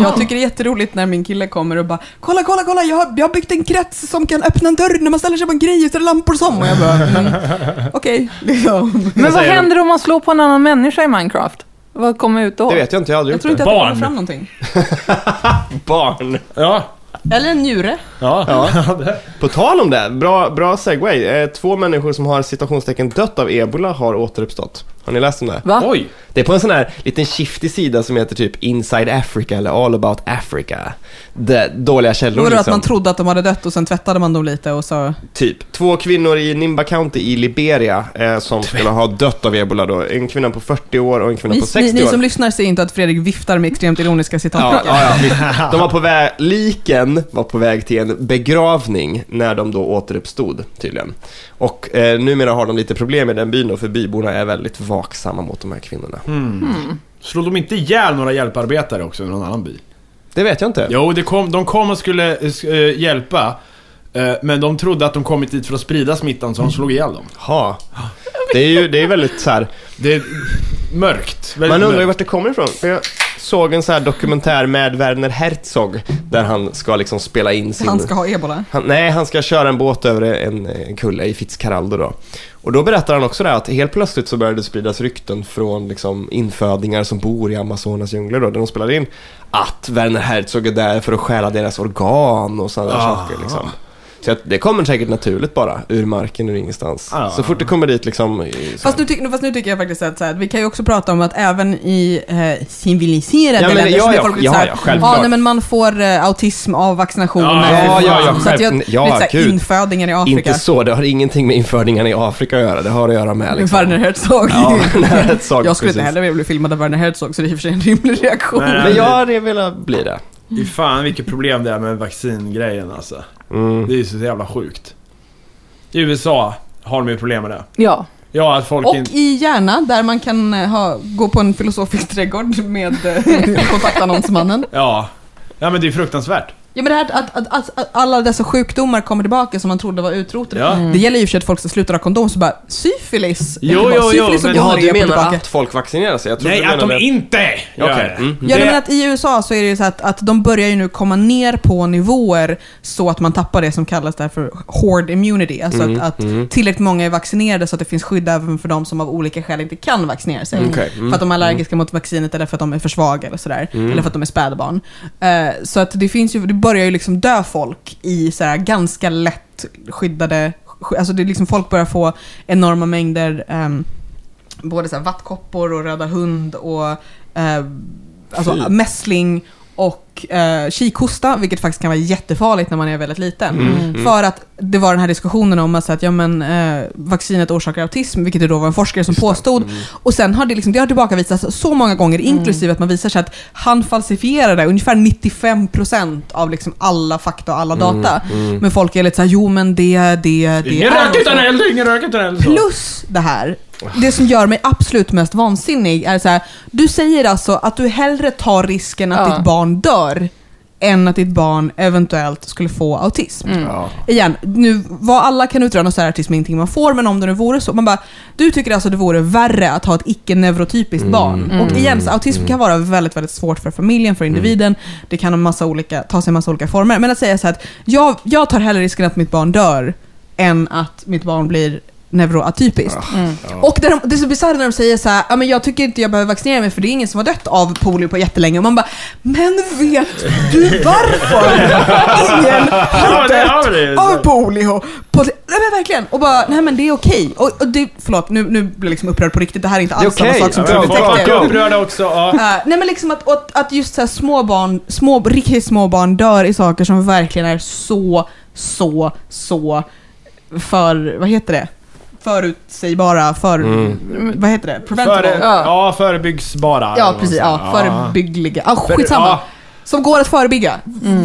Jag tycker det är jätteroligt när min kille kommer och bara Kolla, kolla, kolla, jag har, jag har byggt en krets som kan öppna en dörr när man ställer sig på en grej och så är det lampor som. Och jag bara, mm, okej, liksom. Men vad händer om man slår på en annan människa i Minecraft? Vad kommer ut då? Det vet jag inte, jag har aldrig Jag gjort tror inte det. att det Barn. kommer fram någonting. Barn. Ja. Eller en njure. Ja. Ja. På tal om det, bra, bra segway. Eh, Två människor som har citationstecken dött av ebola har återuppstått. Har ni läst om det? Va? Oj. Det är på en sån här liten shifty sida som heter typ Inside Africa eller All about Africa. Det, dåliga källor Då var det att liksom. man trodde att de hade dött och sen tvättade man dem lite och så... Typ. Två kvinnor i Nimba County i Liberia eh, som skulle ha dött av ebola då. En kvinna på 40 år och en kvinna Ni, på ni, 60 ni år. som lyssnar ser inte att Fredrik viftar med extremt ironiska citat. Ja, ja. De var på väg, liken var på väg till en begravning när de då återuppstod tydligen. Och eh, numera har de lite problem med den byn då, för byborna är väldigt vaksamma mot de här kvinnorna. Slog de inte ihjäl några hjälparbetare också i någon annan by? Det vet jag inte. Jo, det kom, de kom och skulle eh, hjälpa. Eh, men de trodde att de kommit dit för att sprida smittan så de slog ihjäl dem. Ha. Det är ju det är väldigt så här. Det är mörkt. väldigt man undrar ju vart det kommer ifrån. För jag såg en så här dokumentär med Werner Herzog där han ska liksom spela in sin... Han ska ha ebola. Han, nej, han ska köra en båt över en, en kulle i Fitzcarraldo då. Och då berättar han också det att helt plötsligt så började det spridas rykten från liksom infödingar som bor i Amazonas djungler då, där de spelar in att Werner Herzog är där för att stjäla deras organ och sådana Ah. saker liksom. Så att det kommer säkert naturligt bara, ur marken, ur ingenstans. Ah. Så fort det kommer dit liksom... i- Fast nu, tyck, fast nu tycker jag faktiskt att, så här, vi kan ju också prata om att även i eh, civiliserade Ja, men- länder ja, så ja, folk ja, så här, ja, självklart. nej, men man får eh, autism av vaccinationer. Ja, ja, ja, så att jag, ja, lite så här, gud. infödingar i Afrika. Inte så, det har ingenting med infödingarna i Afrika att göra. Det har att göra med liksom... Werner Herzog. Ja, Werner Herzog, jag skulle inte heller vilja bli filmad av Werner Herzog, så det är i och för sig en rimlig reaktion. Nej. Men jag hade velat bli det. Fy fan vilket problem det är med vaccingrejen alltså. Mm. Det är ju så jävla sjukt. I USA har de ju problem med det. Ja. Ja, att folk Och inte... i Järna, där man kan eh, ha, gå på en filosofisk trädgård med eh, kontaktannonsmannen. Ja. Ja men det är fruktansvärt. Ja men det här att, att, att, att alla dessa sjukdomar kommer tillbaka som man trodde var utrotade. Ja. Det gäller ju för sig att folk ska sluta ha kondom, så bara syfilis. Jo, jo, jo, syfilis men- Ja, du menar tillbaka. att folk vaccinerar sig? Jag Nej, att de menade- inte gör Okej, det. mm. Ja, Det- men att i USA så är det ju så att, att de börjar ju nu komma ner på nivåer så att man tappar det som kallas där för horde immunity. Alltså Mm, att, att mm. tillräckligt många är vaccinerade så att det finns skydd även för de som av olika skäl inte kan vaccinera sig. Mm, För att de är allergiska mot vaccinet eller för att de är för svaga eller sådär. Eller för att de är spädbarn. Eh, så att det finns ju, det börjar ju liksom dö folk i så här ganska lätt skyddade, sk- alltså det är liksom folk börjar få enorma mängder ehm, både så här vattkoppor och röda hund och eh, alltså mässling och eh, kikhosta, vilket faktiskt kan vara jättefarligt när man är väldigt liten. Mm. För att det var den här diskussionen om att, ja, men, eh, vaccinet orsakar autism, vilket det då var en forskare som påstod. Mm. Och sen har det, liksom, det har tillbakavisats så många gånger, inklusive att man visar sig att han falsifierade ungefär 95% av liksom alla fakta och alla Mm. data. Men folk är lite såhär, jo men det, det, det Ingen är rök utan så." eld, ingen rök utan eld. Plus det här, det som gör mig absolut mest vansinnig är så här, du säger alltså att du hellre tar risken att Ja. ditt barn dör än att ditt barn eventuellt skulle få autism. Ja. Igen, nu, vad alla kan utröna så är autism ingenting man får, men om det nu vore så. Man bara, du tycker alltså det vore värre att ha ett icke-neurotypiskt barn. Och igen, så autism kan vara väldigt, väldigt svårt för familjen, för individen. Det kan ha massa olika, ta sig en massa olika former. Men att säga så här att jag, jag tar hellre risken att mitt barn dör än att mitt barn blir neuroatypiskt. Och det, det är så bisarrt när de säger så här, ja men jag tycker inte jag behöver vaccinera mig för det är ingen som har dött av polio på jättelänge. Och man bara, men vet du varför ingen Ja, har dött av polio? På, nej men verkligen. Och bara, nej men det är okej. Och, och det, förlåt, nu, nu blir jag liksom upprörd på riktigt. Det här är inte Det är alls samma okej. sak som Ja, Folk Detective. är upprörda också. Ja. Uh, nej men liksom att, att, att just så här små barn, små, riktigt små barn dör i saker som verkligen är så, så, så för, vad heter det? Förutsägbara, för, vad heter det? Preventable? Före, Ja. ja, förebyggsbara. ja, precis. Ja, förebyggliga. Ja, För- skitsamma. ja. Som går att förebygga,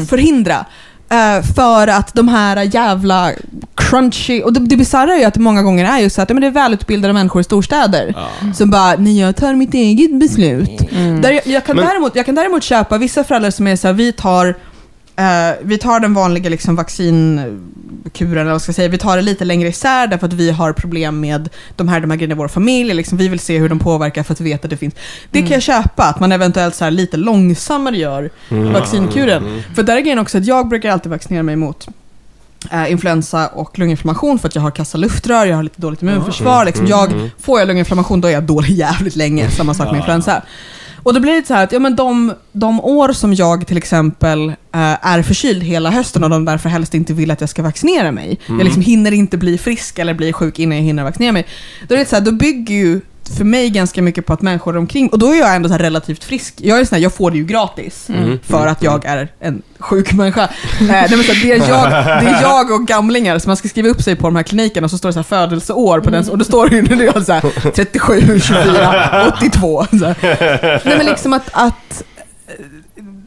förhindra. Eh, för att de här jävla crunchy, och det, det bisarra är ju att det många gånger är ju så att ja, men det är välutbildade människor i storstäder som bara, nej jag tar mitt eget beslut. Där jag, jag, kan Men- däremot, jag kan däremot köpa vissa föräldrar som är så här, vi tar eh, vi tar den vanliga liksom, vaccinkuren, eller vad ska jag säga, vi tar det lite längre isär därför att vi har problem med de här, de här grejerna i vår familj. Liksom, vi vill se hur de påverkar för att vi vet att det finns. Det kan jag köpa, att man eventuellt så här, lite långsammare gör vaccinkuren. För där är grejen också att jag brukar alltid vaccinera mig mot eh, influensa och lunginflammation för att jag har kassa luftrör, jag har lite dåligt immunförsvar. Liksom. Jag, får jag lunginflammation då är jag dålig jävligt länge, samma sak med influensa. Och då blir det så här att ja, men de, de år som jag till exempel eh, är förkyld hela hösten och de därför helst inte vill att jag ska vaccinera mig. Jag liksom hinner inte bli frisk eller bli sjuk innan jag hinner vaccinera mig. Då är det så här, då bygger ju för mig ganska mycket på att människor omkring, och då är jag ändå så relativt frisk. Jag är sån här, jag får det ju gratis för att jag är en sjuk människa. Eh, nej, men så här, det, är jag, det är jag och gamlingar som man ska skriva upp sig på de här klinikerna och så står det så här födelseår på den och då står det ju när det är så här 37, 24, 82. Så här. Nej men liksom att, att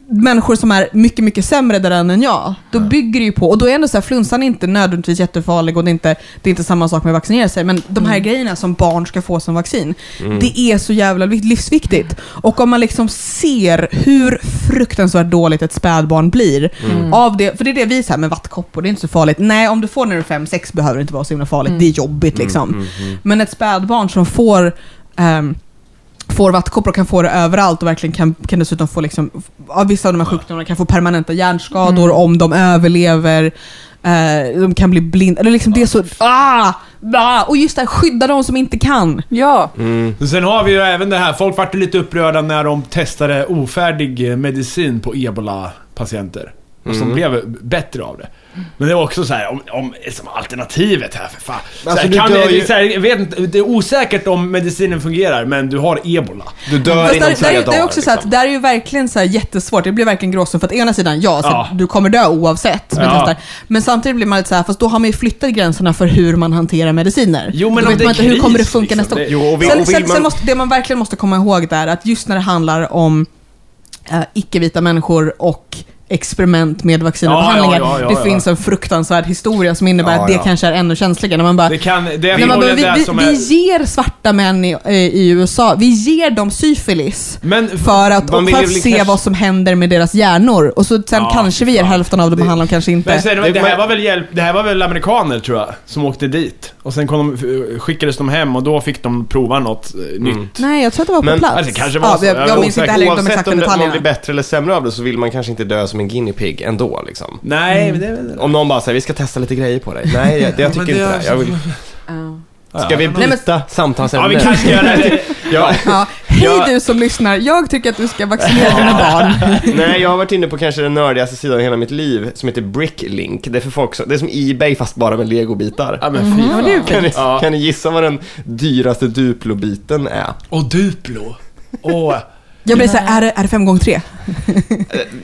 människor som är mycket, mycket sämre däran än jag, då bygger det ju på, och då är ändå så här, flunsan är inte nödvändigtvis jättefarlig och det är inte, det är inte samma sak med att vaccinera sig, men de här grejerna som barn ska få som vaccin, det är så jävla vikt- livsviktigt. Och om man liksom ser hur fruktansvärt dåligt ett spädbarn blir av det, för det är det vi säger med vattkoppor, det är inte så farligt. Nej, om du får när du är 5-6 behöver det inte vara så himla farligt, det är jobbigt liksom. Men ett spädbarn som får ehm, får vattkoppor och kan få det överallt och verkligen kan, kan dessutom få liksom, av vissa av de här sjukdomarna kan få permanenta hjärnskador om de överlever. Eh, de kan bli blinda. Eller liksom det är så, ah, ah, och just det här, skydda de som inte kan. Ja, Sen har vi ju även det här, folk vart lite upprörda när de testade ofärdig medicin på ebola-patienter. Och som blev bättre av det. Men det var också så här, om, om som alternativet här för fan. Så Alltså, här, kan, det, ju- så här, vet inte, det är osäkert om medicinen fungerar, men du har ebola. Du dör Fast inom där, tre där, dagar. det är också så liksom. att där är ju verkligen så här jättesvårt. Det blir verkligen gråzon. För att ena sidan, ja, så Ja. du kommer dö oavsett. med Ja. Men samtidigt blir man lite så här, fast då har man ju flyttat gränserna för hur man hanterar mediciner. Jo, men då vet det man inte, hur kris, kommer det funka liksom, nästa det- år? Jo, och vill- sen, och sen, sen man- måste, det man verkligen måste komma ihåg där, att just när det handlar om eh, icke-vita människor och experiment med vaccin och Ja, behandlingar. ja, ja, ja, det ja. finns en fruktansvärd historia som innebär Ja, att det kanske är ännu känsligare. När man bara, Det kan, det är man bara, vi, vi, vi är... ger svarta män i, eh, i USA, vi ger dem syfilis. Men För att, Man och för att se kanske- vad som händer med deras hjärnor. Och så sen Ja, kanske vi ger hälften av dem behandlar och kanske inte. Men sen, Det- det, här man- var väl hjälp, det här var väl amerikaner tror jag, som åkte dit. Och sen kom de, skickades de hem och då fick de prova något eh, nytt. Nej, jag tror att det var på Men- plats. Alltså, det kanske var ja, så. jag, Jag jag är minns inte heller de Oavsett exakta om det- man detaljerna. blir bättre eller sämre av det så vill man kanske inte dö som en guinea pig ändå liksom. Nej, men det är väl... Om någon bara säger vi ska testa lite grejer på dig. Nej, jag, jag tycker inte det. Jag vill, Ja. ska vi men- byta samtalsämne? Ja, vi kanske gör det. Ja, Ja, hej du som lyssnar, jag tycker att du ska vaccinera dina barn. nej, jag har varit inne på kanske den nördigaste sidan i hela mitt liv som heter Bricklink. Det är för folk som, det är som Ebay fast bara med legobitar. Ja, men fy Ja, det är ju Kan ni, kan ni gissa vad den dyraste Duplo-biten är? Och Duplo. Åh. Jag blir såhär, är det, är det fem gånger tre?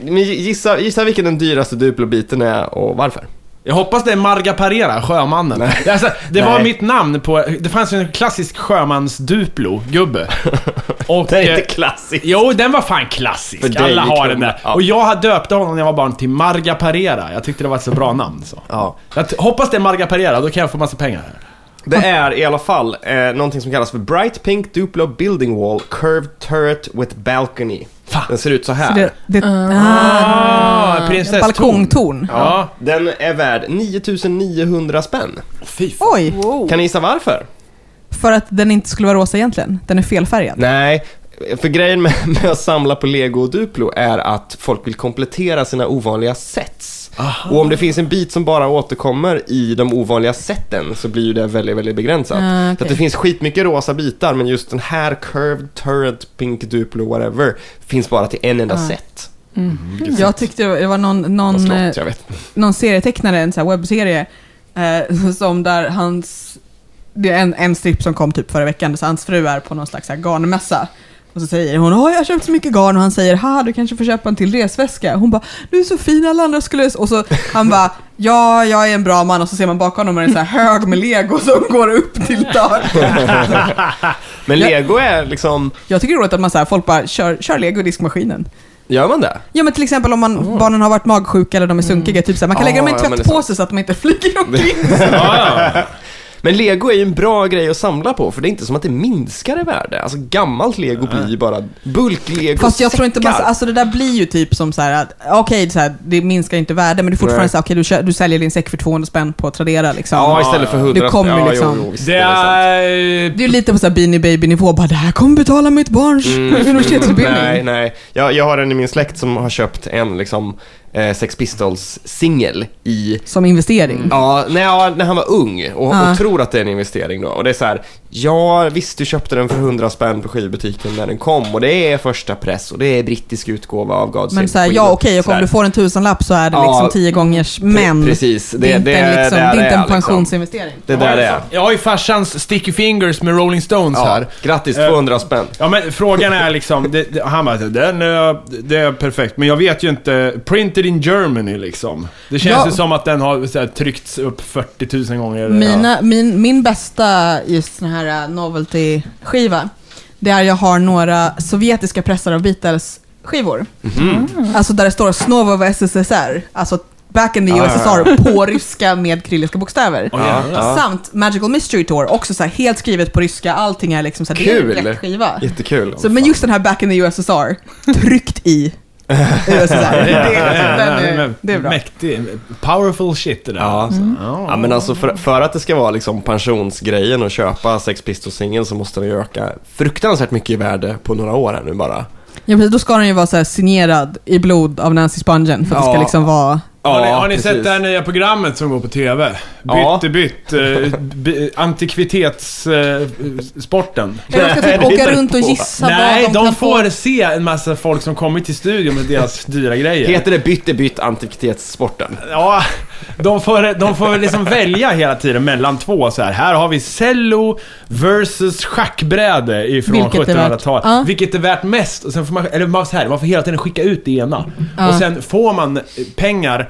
Men gissa, gissa vilken den dyraste Duplo-biten är och varför? Jag hoppas det är Marga Parera, sjömannen. Alltså, det var Nej. mitt namn på... Det fanns ju en klassisk sjömansduplo-gubbe. Och... Det är inte eh, klassiskt. Jo, den var fan klassisk. Alla har den där. Ja. Och jag döpte honom när jag var barn till Marga Parera. Jag tyckte det var ett så bra namn. Så. Ja. Jag hoppas det är Marga Parera, då kan jag få massa pengar. här. Det är i alla fall eh, någonting som kallas för Bright Pink Duplo Building Wall Curved Turret with Balcony. Den ser ut så här. Så det, det, Ah, ah, prinsesstorn. balkongtorn. Ja. Den är värd 9900 spänn. Fy fan. Oj! Kan ni gissa varför? För att den inte skulle vara rosa egentligen. Den är felfärgad. Nej, för grejen med, med att samla på Lego och Duplo är att folk vill komplettera sina ovanliga sets. Och om det finns en bit som bara återkommer i de ovanliga seten så blir ju det väldigt, väldigt begränsat. Ah, Så okej. att det finns skitmycket rosa bitar men just den här curved turret, pink Duplo, whatever finns bara till en enda Ah. set. Jag tyckte det var någon, någon, slott, eh, någon serietecknare, en sån här webbserie, eh, som där hans... Det är en, en strip som kom typ förra veckan, så hans fru är på någon slags så garnmässa. Och så säger hon, åh jag har köpt så mycket garn och han säger, haha du kanske får köpa en till resväska. Hon bara, du är så fin, alla andra skulle... Och så han bara, ja jag är en bra man och så ser man bakom honom en sån här hög med lego som går upp till taket. Men Ja. Lego är liksom, Jag tycker det är roligt att man så här, folk bara kör, kör lego i diskmaskinen. gör man det? Ja men till exempel om man, barnen har varit magsjuka eller de är sunkiga, typ så här, man kan lägga dem i en ja, men det är tvättpåse så att de inte flyger omkring. Ja, ja. Men Lego är ju en bra grej att samla på för det är inte som att det minskar i värde. Alltså gammalt Lego blir ju bara bulk-Lego Fast jag tror inte man, alltså det där blir ju typ som så här att, okej här, det minskar inte värde, men det är fortfarande så här, okej du, kö- du säljer din säck för 200 spän på Tradera liksom. Ja, istället för 100 Det kommer ja, liksom- Jo, jo, visst, Det är. Det är ju lite på så här Beanie Baby-nivå, bara det här kommer betala mitt barns universitetsutbildning. Mm. Nej, nej. Jag, jag har en i min släkt som har köpt en liksom Sex Pistols-singel i Som investering. Ja, när, när han var ung och, och tror att det är en investering då. Och det är så här, ja visst du köpte den för 100 spänn på skivbutiken när den kom och det är första press och det är brittisk utgåva av God Men Save så här, the ja okej, och om du får en tusenlapp så är det Ja, liksom tio gångers, men precis. det, är inte det- en, liksom, det det är inte en liksom. pensionsinvestering. Det där är. Jag har ju farsans Sticky Fingers med Rolling Stones Ja, här. grattis Eh, 200 spänn. Ja men frågan är liksom, det, det, han bara den är, det är perfekt, men jag vet ju inte, printed in Germany liksom. Det känns Ja. ju som att den har så här, tryckts upp 40 000 gånger. Mina, min, min bästa just sån här uh, novelty-skiva, det är jag har några sovjetiska pressar av Beatles-skivor. Alltså där det står Snova of SSSR, alltså Back in the Ja, USSR på ryska med kyrilliska bokstäver. Åh, jävlar. Samt Magical Mystery Tour, också så här helt skrivet på ryska, allting är liksom så här, det är Kul. en skiva. Jättekul. Så, men just den här Back in the USSR, tryckt i Det, är- den är, det är bra. Mäktig. Powerful shit det där. Ja, så. Ja. ja, men alltså för, för att det ska vara liksom pensionsgrejen och köpa Sex Pistols-singeln så måste den ju öka fruktansvärt mycket i värde på några år här nu bara. Ja, precis, då ska den ju vara så här signerad i blod av Nancy Spungen för att det ska Ja. liksom vara... har ni, har ni sett det här nya programmet som går på TV? Ja. Bytte bytt, eh, by, antikvitetssporten. De ska typ åka runt och gissa Nej, vad de, de kan får få. se en massa folk som kommit till studion med deras dyra grejer. Heter det bytt är bytt antikvitetssporten? Ja, de får, de får liksom välja hela tiden mellan två så här. Här har vi cello versus schackbräde ifrån Vilket är värt- 1700-talet. Ja. Vilket är värt mest? Och sen får man, eller man, så här, man får hela tiden skicka ut det ena. Ja. Och sen får man eh, pengar eh,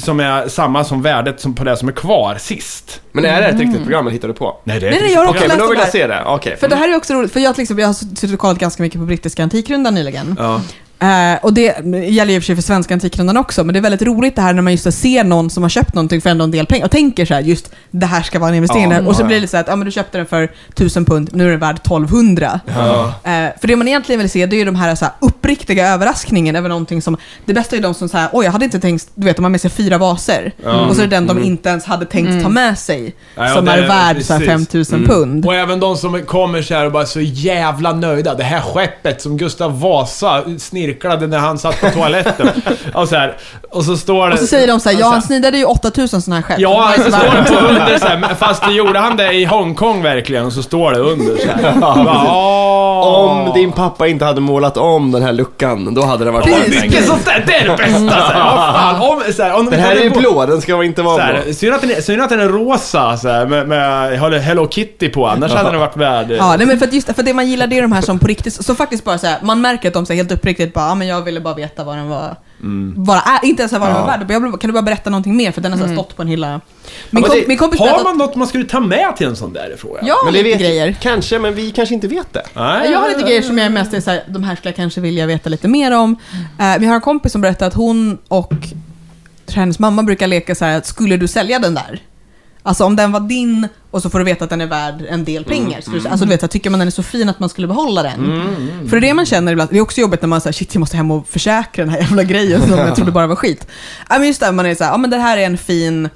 som är samma som värdet som på det som är kvar sist. Men är det ett riktigt program eller hittar du på? Nej, det är Nej, nej, ett jag har Okej, också men läst då vill jag det. se det. Okej. För det här är också roligt, för jag, till exempel, jag har suttit och kollat ganska mycket på brittiska Antikrundan nyligen. Ja. Eh, och det gäller ju för sig för svenska Antikrundan också, men det är väldigt roligt det här när man just ser någon som har köpt någonting för ändå en del pengar och tänker så här, just det här ska vara en investering. Ja, och så blir det lite så här att, ja men du köpte den för 1000 pund, nu är den värd 1200. Ja. Eh, för det man egentligen vill se, det är ju de här, så här uppriktiga överraskningen över någonting som, det bästa är ju de som säger oj jag hade inte tänkt, du vet de har med sig fyra vaser. Och så är det den de inte ens hade tänkt ta med sig, Mm. Ja, som är är- värd så här precis. 5000 pund. Och även de som kommer så här och bara är så jävla nöjda. Det här skeppet som Gustav Vasa snirklade när han satt på toaletten. och, så här, och så står det... Och så säger de så här, ja han snidade ju 8000 sådana här själv. Ja, Så så bara, står det på under så här, fast det gjorde han det i Hongkong verkligen, och så står det under så här. Ja, Om din pappa inte hade målat om den här luckan, då hade den varit Precis. Mycket sånt där, det är det bästa! Så här. Fan, om, så här, om de Den här är bo- blå, den ska inte Så vara här, blå. synd, att den är, synd att den är rosa så här, med, med Hello Kitty på, annars hade den varit värd... Ja, nej, men för, att just, för det man gillar det är de här som på riktigt, så faktiskt bara så här, man märker att de säger helt uppriktigt bara, ja men jag ville bara veta vad den var, Mm. den är, inte ens vad den var värd. Jag Kan du bara berätta någonting mer? För den har så här stått på en hylla. Min, men kom, det- min kompis Har man något man skulle ta med till en sån där fråga? jag har Men det lite vet grejer. Kanske, men vi kanske inte vet det. Nej, Jag har lite grejer som jag mest är såhär, de här skulle jag kanske vilja veta lite mer om. Men jag har en kompis som berättade att hon och hennes mamma brukar leka så här att skulle du sälja den där? Alltså om den var din och så får du veta att den är värd en del pengar. Skulle du, alltså du vet, här, tycker man den är så fin att man skulle behålla den? För det är det man känner ibland. Det är också jobbigt när man säger shit jag måste hem och försäkra den här jävla grejen som jag trodde bara var skit. Ja men just det, man är så här, ja men det här är en fin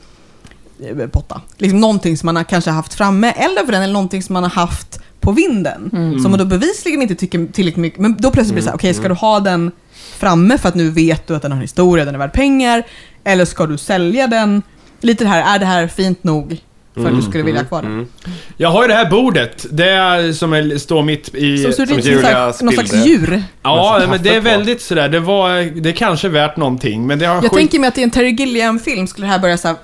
eh, potta. Liksom någonting som man har kanske haft framme, eller för den, eller någonting som man har haft på vinden. Som man då bevisligen inte tycker tillräckligt mycket, men då plötsligt blir det så här, okej ska du ha den framme för att nu vet du att den har en historia, den är värd pengar, eller ska du sälja den? Lite det här, är det här fint nog för att du skulle vilja ha kvar den? Jag har ju det här bordet, det är som är, står mitt i... Så ser det ut som som någon slags djur. Ja, men det är väldigt sådär, det var... Det är kanske värt någonting, men det har Jag skit... tänker mig att i en Terry Gilliam-film skulle det här börja såhär...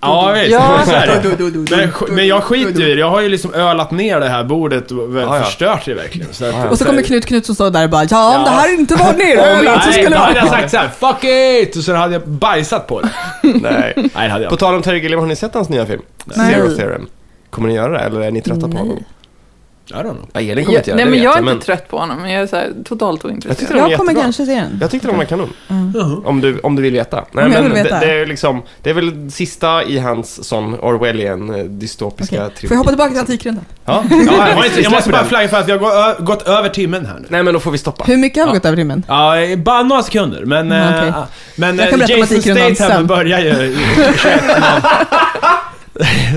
Ja, visst. Ja. så Men, men jag skiter ju i det. Jag har ju liksom ölat ner det här bordet och väl Ja, ja. förstört det verkligen. Så att, Och så kommer Knut Knutsson stå där och bara ja, om Ja. det här inte var nerölat så Nej, skulle då det hade jag sagt såhär 'Fuck it!' och sen hade jag bajsat på det. Nej. Nej, det hade jag På tal om Terry Gilliam, har ni sett hans nya film? Nej. Zero Theorem. Kommer ni göra det, eller är ni trötta på honom? I don't know. Ja, Elin kommer Jag, inte göra nej det, men vet jag är men inte trött på honom, men jag är så här, totalt Jag tyckte ointresserad. det var Jag kommer jättebra. kanske se den. Jag tyckte de var kanon. Om du, om du vill veta. Nej, Om jag men vill veta. Det, det är liksom, det är väl sista i hans sån Orwellian eh, dystopiska Okej. Får jag hoppa tillbaka till Antikrundan? Ja, Ja, ja, jag, har inte, jag måste bara flagga för att vi har gå- ö- gått över timmen här nu. Nej men då får vi stoppa. Hur mycket har vi gått över timmen? Ja, bara några sekunder. Men, Mm, eh, okej. men Jag eh, kan berätta om Jason Antikrundan Statham sen. börjar ju i 21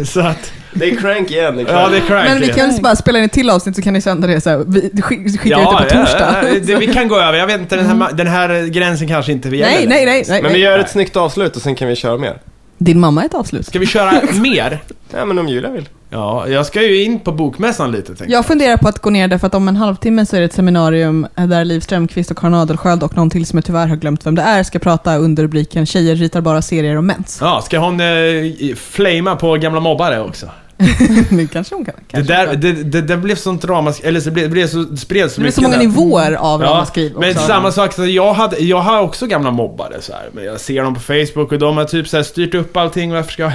Så att, Det är crank igen. Det är ja crank. det är crank. Men vi kan väl bara spela in ett till avsnitt så kan ni sända det så här. Vi sk- skickar ut det på torsdag. Ja, det, vi kan gå över. Jag vet inte, den här, den här gränsen kanske inte gäller. Nej, nej, nej. nej, Men vi nej. gör ett snyggt avslut och sen kan vi köra mer. Din mamma är ett avslut. Ska vi köra mer? Ja men om Julia vill. Ja, jag ska ju in på bokmässan lite tänkte jag. Jag funderar på att gå ner därför att om en halvtimme så är det ett seminarium där Liv Strömquist och Karin Adelsköld och någon till som jag tyvärr har glömt vem det är ska prata under rubriken Tjejer ritar bara serier om mens. Ja, ska hon eh, flamea på gamla mobbare också? det kanske hon kan. Det, Kanske där, hon kan. det, det, det blev sånt ramask... Eller så blev, det blev så, det spreds så det mycket så många där. nivåer av Ja, ramaskri men också. samma sak, så jag, hade, jag har också gamla mobbare så här, men jag ser dem på Facebook och de har typ så här styrt upp allting varför ska jag...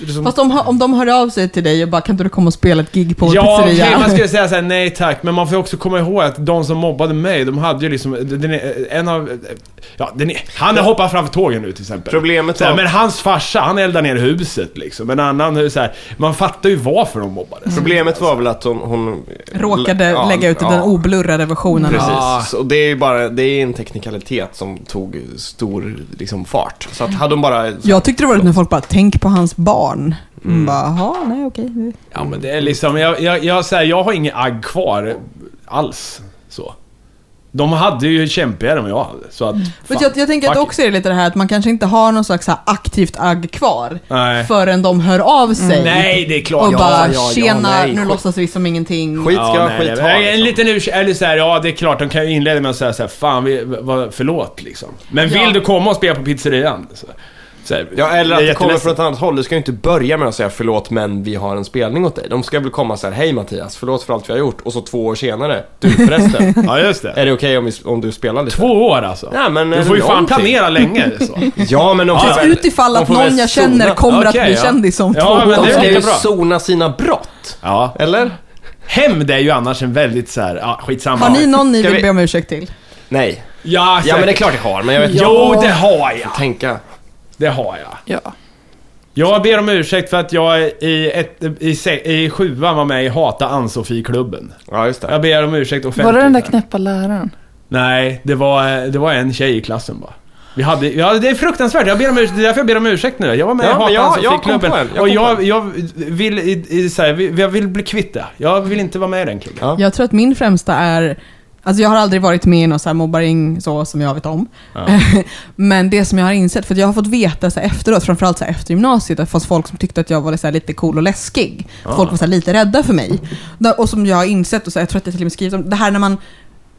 Liksom, Fast om, om de hör av sig till dig och bara kan inte du komma och spela ett gig på Ja, pizzeria? man skulle säga såhär, nej tack, men man får också komma ihåg att de som mobbade mig, de hade ju liksom, en av, ja, den är, han hoppar framför tågen nu till exempel. Problemet så här, var- Men hans farsa, han eldar ner huset liksom. En annan, så här, man fattar ju varför de mobbades. Problemet var väl att hon... hon Råkade Ja, lägga ut ja. den oblurrade versionen Precis. Ja. Så det är ju bara, det är en teknikalitet som tog stor liksom, fart. Så att hade de bara... Jag tyckte det var roligt när folk bara, tänk på hans barn. Mm. Bara, jaha, nej okej. Ja men det är liksom, jag, jag, jag, så här, jag har inget agg kvar alls. Så. De hade ju kämpigare än vad jag hade. Så att, Men fan, jag, jag tänker att också är det lite det här att man kanske inte har någon slags aktivt agg kvar Nej. förrän de hör av sig. Nej, det är klart. Och ja, bara, ja, tjena, nej, nu skit. låtsas vi som ingenting. Skit ska Ja, skit nej, ha, nej, En liksom. liten ursäkt, eller såhär, ja det är klart, de kan ju inleda med att säga såhär, fan vi, vad, förlåt liksom. Men vill Ja. du komma och spela på pizzerian? Så här, Ja, eller att det kommer från ett annat håll. Du ska ju inte börja med att säga förlåt men vi har en spelning åt dig. De ska väl komma så här, hej Mattias, förlåt för allt vi har gjort. Och så två år senare, du förresten, Ja, just det. är det okej om, vi- om du spelar lite? Två år alltså. Ja, men du får ju fan planera länge så. Ja, men de får väl- utifall att någon jag känner kommer att Okej, bli ja. kändis om Ja, två men år. De ska ju sona sina brott. Ja. Eller? Hämnd är ju annars en väldigt såhär, ja skitsamma. Har ni någon ni vill vi- be om ursäkt till? Nej. Ja, Ja, men det är klart jag har, men jag vet inte. Jo, det har jag. Tänka. Det har jag. Ja. Jag ber om ursäkt för att jag i, ett, i, se, i sjuan var med i Hata Ann-Sofie-klubben. Ja, just det. Jag ber om ursäkt offentligt. Var det den där knäppa läraren? Nej, det var, det var en tjej i klassen bara. Vi hade, ja, det är fruktansvärt. Jag ber om ursäkt, det är därför jag ber om ursäkt nu. Jag var med Ja, i jag- Hata jag Ann-Sofie-klubben. Jag Och jag, jag vill, i, i, så här, jag vill bli kvitt det. Jag vill inte vara med i den klubben. Ja. Jag tror att min främsta är Alltså jag har aldrig varit med i någon så här mobbaring så som jag vet om. Ja. Men det som jag har insett, för jag har fått veta så här efteråt, framförallt så här efter gymnasiet, att det fanns folk som tyckte att jag var så lite cool och läskig. Folk var så lite rädda för mig. Och som jag har insett, och så här, jag tror att jag till och med skrivit om, det här när man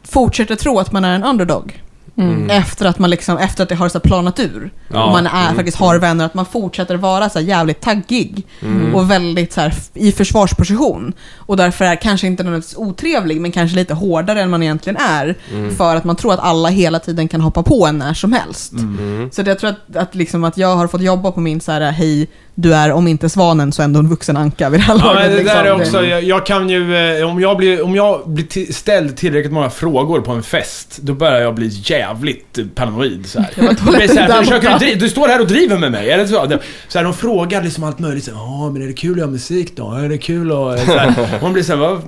fortsätter tro att man är en underdog. Mm. Efter att man liksom, efter att det har så planat ur. Ja. Och man är, faktiskt har vänner, att man fortsätter vara så jävligt taggig. Och väldigt så här i försvarsposition. Och därför är kanske inte nödvändigtvis otrevlig, men kanske lite hårdare än man egentligen är. För att man tror att alla hela tiden kan hoppa på en när som helst. Så det, jag tror att, att, liksom, att jag har fått jobba på min så här, hej, du är om inte svanen så ändå en vuxen anka vid det här Ja, laget, men det liksom. där är också, jag, jag kan ju, eh, om jag blir, om jag blir ställd tillräckligt många frågor på en fest, då börjar jag bli jävligt eh, paranoid så här. blir så här, försöker du, du står här och driver med mig, eller så? Så här, de frågar liksom allt möjligt, så här, ja men är det kul att göra musik då? Är det kul att... Så här, och man blir såhär, vad...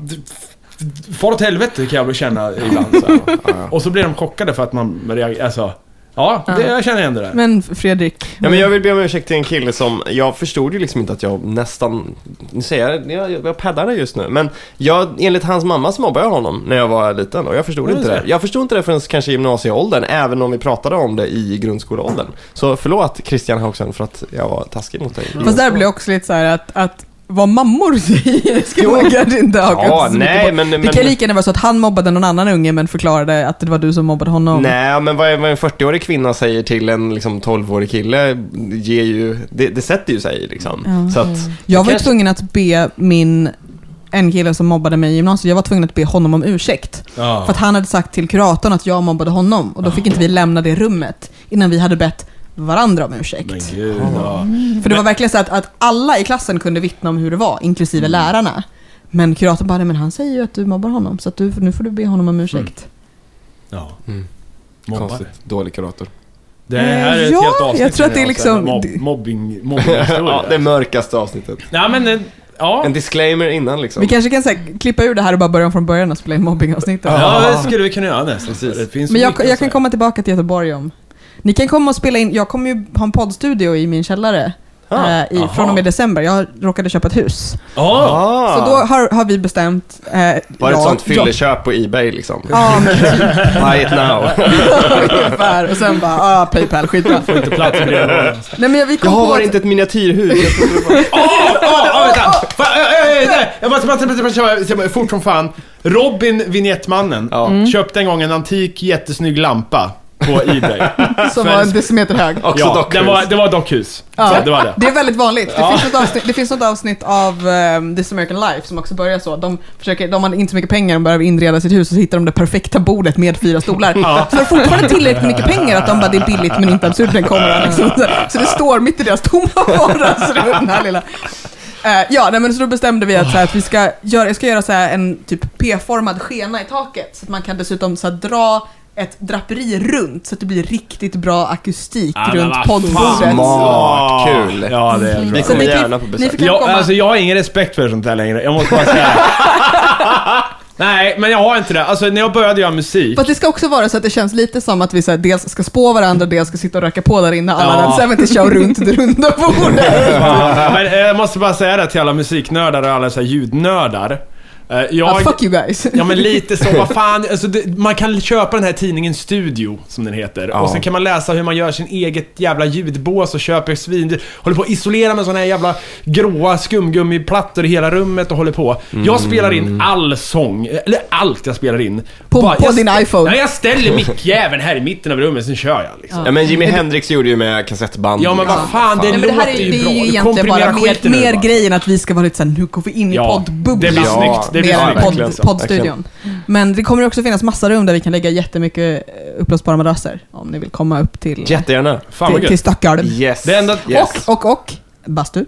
Far åt helvete kan jag väl känna ibland så här. Och så blir de chockade för att man reagerar, alltså... Ja, det, jag känner igen det där. Men Fredrik, Ja, men jag vill be om ursäkt till en kille som, jag förstod ju liksom inte att jag nästan, nu säger jag, jag, jag paddar det just nu, men jag, enligt hans mamma så mobbade jag honom när jag var liten och jag förstod Ja, inte det det. Jag förstod inte det förrän kanske i gymnasieåldern, även om vi pratade om det i grundskoleåldern. Så förlåt Christian Haugsen för att jag var taskig mot dig. fast där blir det också lite så här att, att vad mammor säger ska man kanske inte haka Ja, så nej, på. men- Det men- kan lika gärna vara så att han mobbade någon annan unge men förklarade att det var du som mobbade honom. Nej, men vad vad en 40-årig kvinna säger till en liksom 12-årig kille ger ju, det, det sätter ju sig liksom. Ja. Så att, Jag var ju kanske- tvungen att be min, en kille som mobbade mig i gymnasiet, jag var tvungen att be honom om ursäkt. Ja. För att han hade sagt till kuratorn att jag mobbade honom och då fick inte vi lämna det rummet innan vi hade bett varandra om ursäkt. Men gud, ja. För det var verkligen så att, att alla i klassen kunde vittna om hur det var, inklusive lärarna. Men kuratorn bara, "Nej, men han säger ju att du mobbar honom, så att du, nu får du be honom om ursäkt. ja. Mm. Mobbar. konstigt, dålig kurator. Det här är ett Ja, helt avsnitt. jag tror att det är liksom- Mobb, mobbing, mobbinghistoria. Ja, det mörkaste avsnittet. Ja, men... eh, Ja. En disclaimer innan liksom. Vi kanske kan så här, klippa ur det här och bara börja från början och spela in mobbingavsnittet. Ja, det skulle vi kunna göra nästan. Precis. Men jag, jag kan komma tillbaka till Göteborg om... Ni kan komma och spela in, jag kommer ju ha en poddstudio i min källare. Ah, eh, i, från och med december. Jag råkade köpa ett hus. Ja. Ah. Så då har, har vi bestämt... Eh, Var det ett jag- sånt fylleköp på Ebay liksom? Ja, men Buy it now. ungefär. Och sen bara, ah, Paypal, skitbra. Får inte plats med det. Nej men vi kom Jaha, på var att- det inte ett miniatyrhus? Jag. Åh, åh, åh, vänta! Äh, nej, Jag måste, måste, fort som fan. Robin Vignettmannen Ja. köpte en gång en antik jättesnygg lampa på Ebay. Som var en decimeter hög. Också ja, dockhus. den var, det var dockhus. Ja, Så det var det. Det är väldigt vanligt. Det, Ja. finns, något avsnitt, det finns något avsnitt av um, This American Life som också börjar så. De, försöker, de har inte så mycket pengar, de behöver inreda sitt hus och så hittar de det perfekta bordet med fyra stolar. Ja. Så det är fortfarande tillräckligt mycket pengar att de bara, det är billigt men inte absurt den kommer. Liksom. Så, så det står mitt i deras tomma vardag. Så det var den här lilla... Eh, ja, nej, men så då bestämde vi att, så här, att vi ska göra, jag ska göra så här, en typ P-formad skena i taket. Så att man kan dessutom så här, dra ett draperi runt så att det blir riktigt bra akustik Ja, men runt vad poddbordet. Smart, kul. Ja, det är Vi bra. Så kommer ni kan- gärna på ni besök. får- kan Jag, komma. alltså, jag har ingen respekt för sånt här längre. Jag måste bara säga. Nej, men jag har inte det. Alltså, när jag började göra musik. För att det ska också vara så att det känns lite som att vi så här, dels ska spå varandra, dels ska sitta och röka på där inne, alla Ja. den 70 show runt det runda bordet. Ja, men eh, jag måste bara säga det till alla musiknördar och alla så här ljudnördar. Eh, Jag, Att fuck you guys. Ja men lite så, vad fan. Alltså det, man kan köpa den här tidningen Studio, som den heter. Ja. Och sen kan man läsa hur man gör sin eget jävla ljudbås och köper svin... Håller på att isolera med såna här jävla gråa skumgummiplattor i hela rummet och håller på. Jag spelar in all sång, eller allt jag spelar in. På- på jag, din iPhone. Ja, jag ställer mickjäveln här i mitten av rummet, sen kör jag liksom. Ja men Jimi Hendrix gjorde ju med kassettband. Ja men vad fan, det Nej, men det här är, låter det ju är bra. ju egentligen bara mer, det mer bara. grejen att vi ska vara lite såhär, nu går vi in i Ja, poddbubblan. det blir Ja, snyggt. Det blir snyggt. verkligen podd, så. poddstudion. Men det kommer också finnas massa rum där vi kan lägga jättemycket eh, uppblåsbara madrasser. Om ni vill komma upp till, Jättegärna. Fan vad till, till gött. Stockholm. Yes. Det enda- yes. Och, och, och, bastu.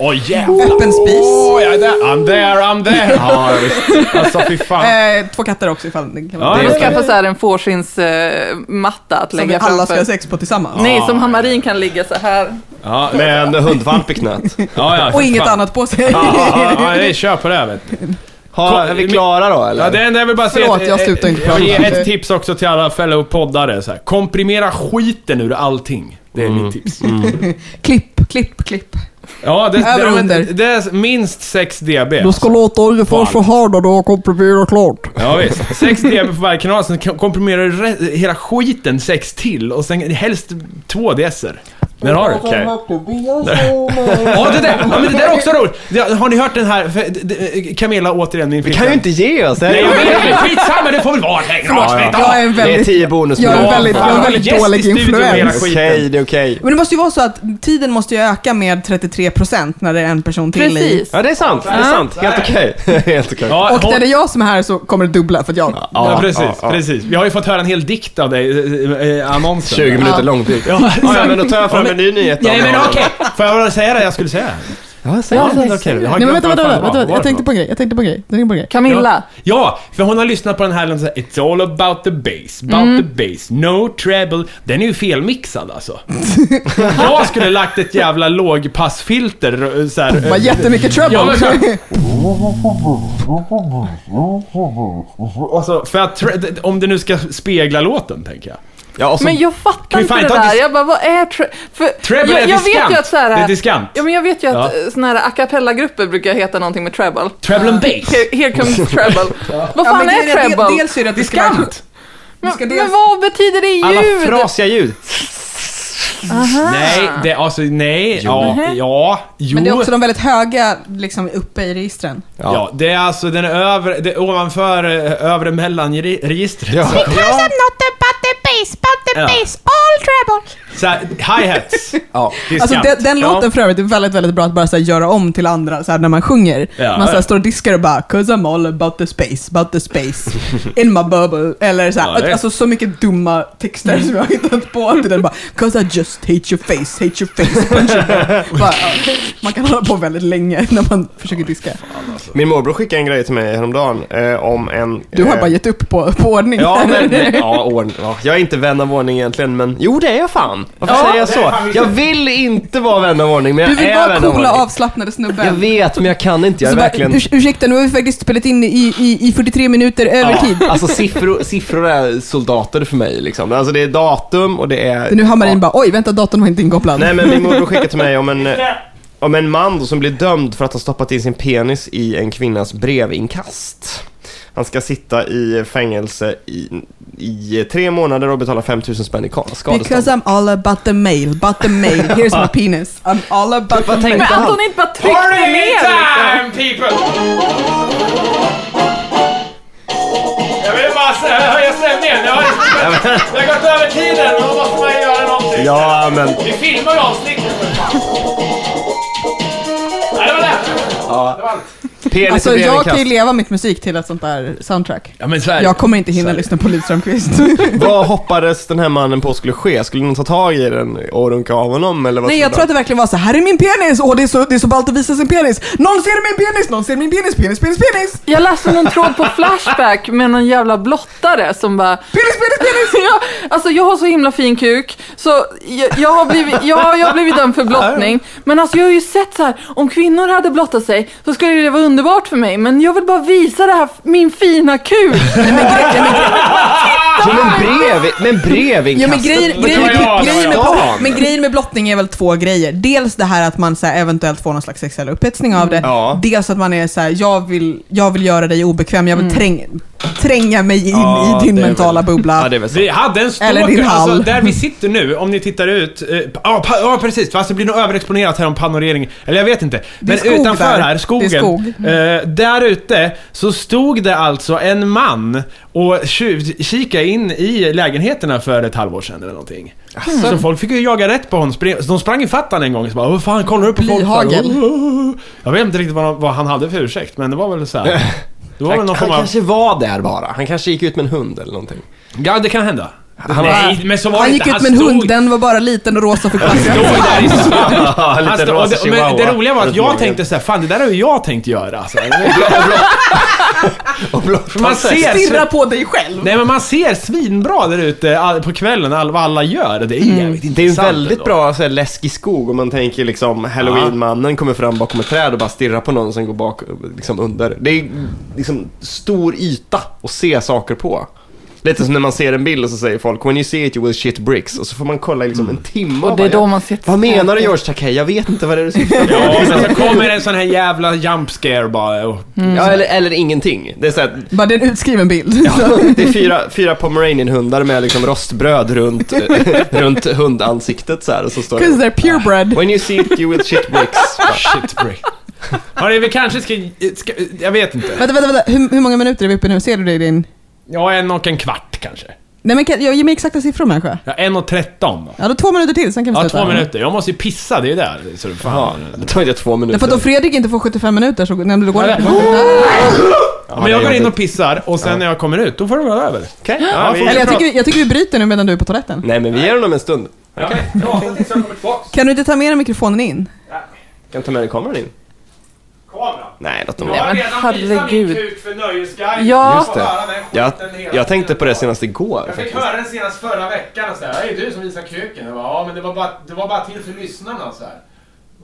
Åh jävlar. Öppen spis. Jag är där. I'm there, I'm there. Ja, visst. Alltså fy fan. Eh, två katter också ifall det kan Ja, vara. är skaffa så här en fårskinnsmatta att Som vi lägga alla ska framför. ha sex på tillsammans. Nej, som Hamarin kan ligga så här. Ja, Med en hundvalp i knät. ja, ja, Och inget fan. annat på sig. Ja, ja, ja, nej, kör på det här vet du. Ha, är vi klara då eller? Ja, det enda jag vill bara säga... Förlåt, att- jag slutar inte Jag vill ge prata. ett tips också till alla fellow poddare. Så här. Komprimera skiten ur allting. Det är Mm. mitt tips. klipp, klipp, klipp. Ja, det, det, det, det är minst 6 dB. Det ska låta ungefär så här när du har komprimerat klart. Ja, visst. 6 dB på varje kanal, sen kom- komprimerar du hela skiten 6 till och sen helst 2 decer. Där har du. Okej. Ja, det där, ja, men det där är också roligt. Det, har ni hört den här, för, det- Camilla återigen, min Vi kan ju inte ge oss. Nej, jag vet, men skitsamma, det får väl vara längre avsnitt. Jag är en Det är väldigt, 10 bonusminuter. jag är väldigt, jag är en väldigt Gäst i dålig studion med hela influens. skiten. Okej, det är okej. Men det måste ju vara så att tiden måste ju öka med 33% när det är en person till i. Precis. Ja, det är sant. Det är sant. Helt okej. Helt okej. Ja, Och hon- när det är jag som är här så kommer det dubbla för att jag... Ja, precis, ja, ja. precis. Vi har ju fått höra en hel dikt av dig, äh, äh, annonsen. 20 minuter lång tid. Ja, men då tar jag fram Ja, en ny nyhet då. Nej men okej, får jag bara säga det jag skulle säga? Ja, säg Ja, det. okej. Jag har Nej men vänta, vad vänta, vänta, var. vänta. Jag tänkte på en grej, jag tänkte på en grej. Jag tänkte på en grej. Camilla. Ja, för hon har lyssnat på den här låten It's all about the bass, about the bass, no treble. Den är ju felmixad alltså. jag skulle lagt ett jävla lågpassfilter eh, så här. Det var jättemycket trouble. Ja, men Alltså, för att, om det nu ska spegla låten, tänker jag. Ja, och så, Men jag fattar inte det där. Jag bara, vad är tre... För Treble jag, är jag vet diskant. ju att så här, Det är diskant. Ja, men jag vet ju att Ja. ja. såna här a cappella-grupper brukar heta någonting med treble. Treble and bass. Here, here comes treble. Vad Ja, fan men är treble? del- Dels är det att. Diskant! men, ska men dels- vad betyder det alla ljud? frasiga ljud. Nej, det, alltså nej, ja, ja, jo. Men det är också de väldigt höga, liksom uppe i registren. Ja. det är alltså den är över, det är ovanför eh, övre mellanregistret. Ja. Because I'm not about Ja. bass, all treble. så här, hi-hats. Ja. Alltså den, den Ja. låten för övrigt är väldigt, väldigt bra att bara så här, göra om till andra, så här, när man sjunger. Ja, man så här, ja. står och diskar och bara 'Cause I'm all about the space, about the space, in my bubble' Eller så här, alltså så mycket dumma texter som jag har hittat på till den bara 'Cause I just hate your face, hate your face, punch your head." bara, ja, Man kan hålla på väldigt länge när man försöker diska. Min morbror skickade en grej till mig häromdagen eh, om en... Du har eh, bara gett upp på, på ordning. Ja, men, ja, ordn, ja, jag är inte vän av ordning egentligen, men jo det är jag fan. Varför säger jag så? Jag vill inte vara vän av ordning, men Du jag vill är vara vän av coola, ordning. avslappnade snubben. Jag vet, men jag kan inte. Jag är Så bara, verkligen... urs ursäkta, nu har vi faktiskt spelat in i, i, i 43 minuter övertid. Alltså siffror, siffror är soldater för mig liksom. Alltså det är datum och det är... Nu har Marin ja. bara, oj vänta datorn var inte inkopplad. Nej men min morbror skickade till mig om en, om en man då som blir dömd för att ha stoppat in sin penis i en kvinnas brevinkast. Han ska sitta i fängelse i, i tre månader och betala 5000 spänn i ka- skadestånd. Because I'm all about the mail, about the mail, here's my penis. I'm all about the tänkte Men att hon inte bara tryckte Party ner liksom. time people! Jag vill bara säga. Jag har, jag har gått över tiden då måste man göra någonting. Ja men, Vi filmar ju avsnittet. Nej, det var det. ja. Det var allt. Penis Alltså jag kan ju leva mitt musik till ett sånt där soundtrack. Ja men så här, Jag kommer inte hinna lyssna på Liv Strömquist. Vad hoppades den här mannen på skulle ske? Skulle någon ta tag i den och runka av honom eller vad Nej jag tror att det verkligen var så här är min penis! Åh det är så, det är så ballt att visa sin penis! Någon ser min penis! Någon ser min penis! Penis, penis, penis! Jag läste någon tråd på Flashback med någon jävla blottare som bara Penis, penis, penis! ja, alltså jag har så himla fin kuk, så jag, jag, har blivit, ja, jag har blivit dömd för blottning. Men alltså jag har ju sett så här, om kvinnor hade blottat sig så skulle det vara underbart för mig. Men jag vill bara visa det här, min fina kuk. Nej, men brev, men. Ja, men grejen, Vad grejen, tror jag? grejen, med, men grejen med blottning är väl två grejer. Dels det här att man så här, eventuellt får någon slags sexuell upphetsning av det. Ja. Dels att man är så här, jag vill, jag vill göra dig obekväm, jag vill träng, tränga mig in Ja, i din det är mentala väl- bubbla. Ja. Vi hade en stalker, Eller din alltså hall. där vi sitter nu, om ni tittar ut. eh, Ja, pa, ja precis, fast det blir nog överexponerat här om panorering. Eller jag vet inte. Men skog utanför där. här, skogen. Det är skog. eh, där ute så stod det alltså en man och tjuv- kikade in i lägenheterna för ett halvår sedan eller någonting. Så folk fick ju jaga rätt på honom. De sprang i fattan en gång och så bara Vad fan kollar du på folk för?" Blyhagel. Jag vet inte riktigt vad, han hade för ursäkt, men det var väl så här. Det var väl Han, någon han form av... kanske var där bara. Han kanske gick ut med en hund eller någonting. Ja, det kan hända. Han Nej, men så var Han det gick inte. ut med en stod- hund, den var bara liten och rosa för klassen. stod där i Han stod, och det, men det roliga var att jag tänkte så här, fan det där har ju jag tänkt göra. Alltså. Och blott- För man ser... Stirra på dig själv. Nej men man ser svinbra där ute på kvällen, all, vad alla gör. Det är jävligt Det är en intressant väldigt ändå. bra så här, läskig skog om man tänker liksom Halloween-mannen kommer fram bakom ett träd och bara stirrar på någon som går bak liksom under. Det är liksom stor yta att se saker på. Lite som när man ser en bild och så säger folk “When you see it you will shit bricks” och så får man kolla i liksom en timme Och det är bara, då man ser Vad menar du George Takei? Jag vet inte vad det är du syftar på. Ja, men så kommer en sån här jävla jump scare bara. Och, Ja, eller, eller ingenting. Det är så här, Bara det är en utskriven bild. ja, det är fyra, fyra pomeranian-hundar med liksom rostbröd runt, runt hundansiktet så här och så står Because det they're purebred. “When you see it you will shit bricks”. shit break. Hörni, vi kanske ska, ska... Jag vet inte. Vänta, vänta, vänta. Hur, hur många minuter är vi uppe nu? Ser du det i din... Ja, en och en kvart kanske. Nej men kan, jag, ge mig exakta siffror människa. Ja, en och tretton då. Ja, då två minuter till, sen kan vi Ja, sluta. två minuter. Jag måste ju pissa, det är ju där. Så Ja, fan. det tar inte två minuter. Därför att om Fredrik inte får 75 minuter så går det Ja, inte. Ja, men jag går in och pissar och sen när jag kommer ut, då får det vara över. Okej, Ja, ja, vi... Eller jag tycker, jag tycker vi bryter nu medan du är på toaletten. Nej, men vi ger honom en stund. Ja, tillbaks. Kan du inte ta med dig mikrofonen in? Kan du ta med dig kameran in? Nej, låt dem Nej, vara. men herregud. Ja. Just det. Jag, jag tänkte på det senast igår Jag fick faktiskt. höra den senast förra veckan och så här, det är du som visar kuken. Jag bara, ja men det var bara, det var bara till för lyssnarna så här.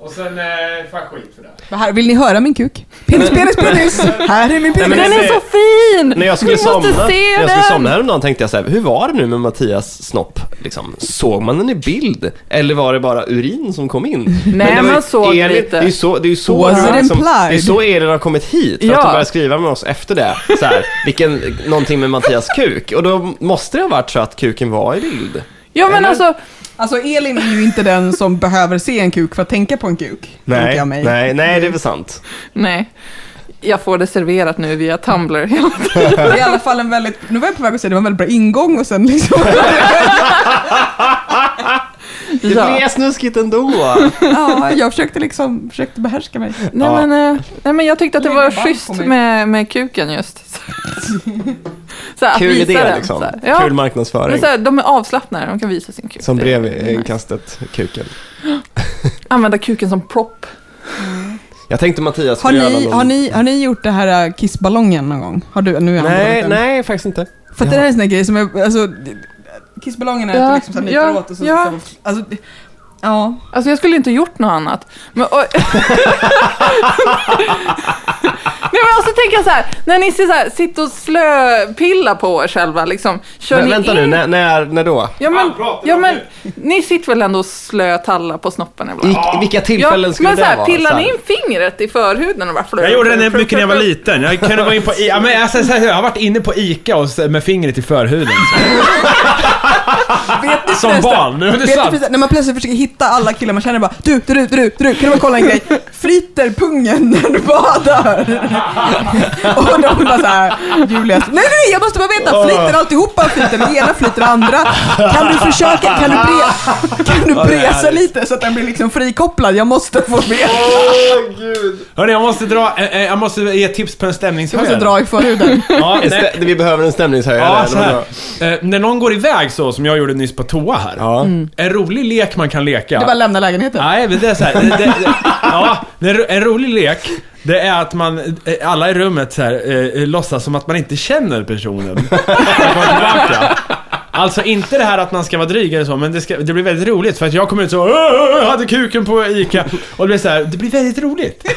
Och sen eh, får jag skit för det. Vad Här, vill ni höra min kuk? Penis, penis, penis! Här är min penis! men Den det- är så fin! När jag skulle Vi måste somna, se när jag skulle den! somna häromdagen tänkte jag så här, hur var det nu med Mattias snopp? Liksom, såg man den i bild? Eller var det bara urin som kom in? Nej, det var ju man såg Elin, lite. Det är ju så, det är ju så, Was it liksom, implied? det är så Elin har kommit hit, för Ja. att hon började skriva med oss efter det. Så här, vilken, någonting med Mattias kuk. Och då måste det ha varit så att kuken var i bild. Ja men Eller? alltså, Alltså Elin är ju inte den som behöver se en kuk för att tänka på en kuk. Nej, jag mig. nej, nej, det är väl sant. nej. Jag får det serverat nu via Tumblr. Det är i alla fall en väldigt, nu var jag på väg att säga det var en väldigt bra ingång och sen liksom, Det Ja. blev snuskigt ändå. ja, jag försökte liksom, försökte behärska mig. Nej, Ja. men, eh, nej men jag tyckte att det var schysst med, med kuken just. Så här, Kul idé den, liksom. så här. Ja, Kul men marknadsföring. så här, de är avslappnade, de kan visa sin kuk. Som Det- brev det är i nice. kastet, kuken. Använda kuken som prop. Jag tänkte Mattias Har ni, någon... har, ni, har ni gjort det här äh, kissballongen någon gång? Har du? Nu är Nej, nej, faktiskt inte. För att det här är en sån grej som är, alltså, är Ja, liksom så här ja, nyper åt och så, ja. så alltså, ja. Alltså jag skulle inte gjort något annat. Men, och, Nej men alltså tänker jag så här, när ni så här, sitter och slöpillar på er själva liksom. Kör Men, ni vänta in... nu, när, när, när då? Ja men, ja, men ni sitter väl ändå och slötallar på snoppen ibland? I, i vilka tillfällen skulle men det så här, vara? pillar ni in fingret i förhuden och bara flö, Jag gjorde det mycket när jag var liten. Jag kunde vara in på I- ja, men alltså, så här, Jag har varit inne på ICA och med fingret i förhuden. Vet ni Som förresten- barn. Nu är det Vet sant. när man plötsligt försöker hitta alla killar man känner bara Du, du, du, du, du, kan du bara kolla en grej? Flyter pungen när du badar? och de bara såhär, Julia, nej nej jag måste bara veta, flyter alltihopa? Flyter det ena, flyter det andra? Kan du försöka, kan du, bre, kan du bresa lite så att den blir liksom frikopplad? Jag måste få veta. Hörni, jag måste dra, eh, eh, jag måste ge tips på en Jag måste stämningshöjare. dra i förhuden. Ja, En nej, stä- Vi behöver en stämningshöjare. ja, så här. Eh, när någon går iväg så, som jag gjorde nyss på toa här. Ja. En rolig lek man kan leka. Det är bara att lämna lägenheten. Nej, men det är så här, det, det, ja, det är en rolig lek, det är att man, eh, alla i rummet så här, eh, låtsas som att man inte känner personen. Alltså inte det här att man ska vara dryg eller så, men det, ska, det blir väldigt roligt för att jag kommer ut så "Åh, jag hade kuken på ICA och det blir så här, det blir väldigt roligt.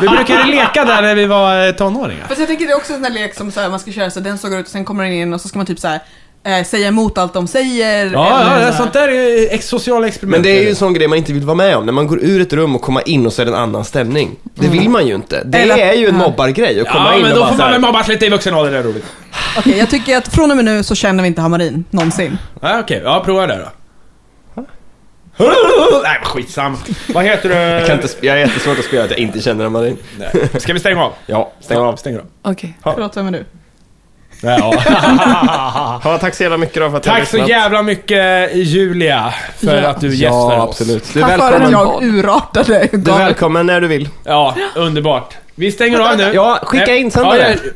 Vi brukade leka där när vi var eh, tonåringar. Fast jag tänker det är också en sån där lek som så här, man ska köra så den sågar ut och sen kommer den in och så ska man typ så här, eh, säga emot allt de säger. Ja, eller ja, sånt där är ex- sociala experiment. Men det är ju en sån grej man inte vill vara med om. När man går ur ett rum och kommer in och så är det en annan stämning. Det vill man ju inte. Det Eller- är ju en mobbargrej att komma Ja, in men och då bara får så man här, väl mobbas lite i vuxen ålder, det är roligt. Okej, jag tycker att från och med nu så känner vi inte Hammarin, någonsin. Ja, Okej, ja prova det då. Nej, men skitsam. Vad heter du? jag, kan inte, sp- jag är jättesvårt att spela att jag inte känner Marin. Nej. Ska vi stänga av? Ja, stäng av. Stäng av. Okej. Förlåt, vem är du? Ja. Ja, tack så jävla mycket då för att jag Tack så lyssnat. jävla mycket Julia för Ja. att du gästar Ja, oss. absolut. Du är Tack vare att välkommen. jag urartade. Du är välkommen när du vill. Ja, underbart. Vi stänger av nu. Ja, skicka insändare. Ja,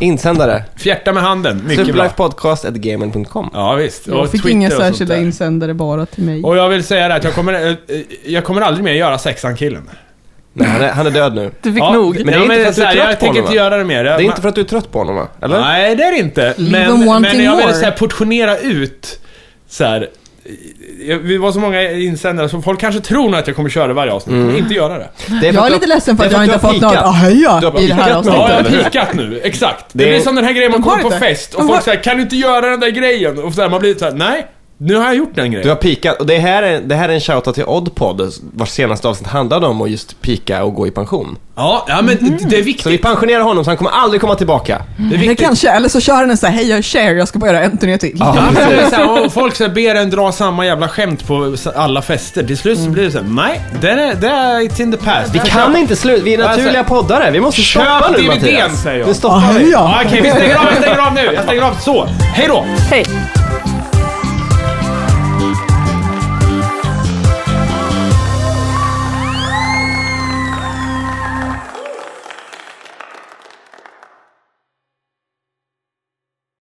Insändare. fjärta med handen. Mycket bra. Superlifepodcast.gmail.com Ja, visst. Jag fick Twitter inga och sånt särskilda där. insändare bara till mig. Och jag vill säga det att jag kommer, eh, eh, jag kommer aldrig mer göra sexan-killen. Nej, han är, han är död nu. Du fick Ja, nog. Men det är inte för att du är så här, trött Jag på tänker honom, inte va? göra det mer. Det är inte för att du är trött på honom va? Eller? Nej, det är det inte. Leave Men, wanting men jag vill more. så här portionera ut så här, eh, vi var så många insändare så folk kanske tror nog att jag kommer köra varje avsnitt. Jag kommer inte göra det. Det för Jag är att lite ledsen för det att är jag inte har fått något pikat. ahaja Du har i det här pikat med Ja, jag avsnittet. har pikat nu. Exakt. Det, Det- blir som den här grejen man De har kommer på inte. fest och De folk har- säger Kan du inte göra den där grejen? Och så här, man blir så här, nej. Nu har jag gjort den Du grejen. har pikat, och det här är, det här är en shoutout till Oddpod, vars senaste avsnitt handlade om att just pika och gå i pension. Ja, ja men det- det är viktigt. Så vi pensionerar honom så han kommer aldrig komma tillbaka. Det är Det kanske, eller så kör den en sån här, hej jag är share, jag ska bara göra en turné till. Ja, men det är så här, och folk så här, ber en dra samma jävla skämt på alla fester. Till slut så blir det så här, nej, det är, det är it's in the past. Vi kan inte sluta, vi är naturliga poddare. Vi måste Köp stoppa nu DVDn Mattias. säger jag. Nu stoppar vi. Ja! Okej, vi stänger av, jag stänger av nu. Jag stänger av så. Hej då! Hej!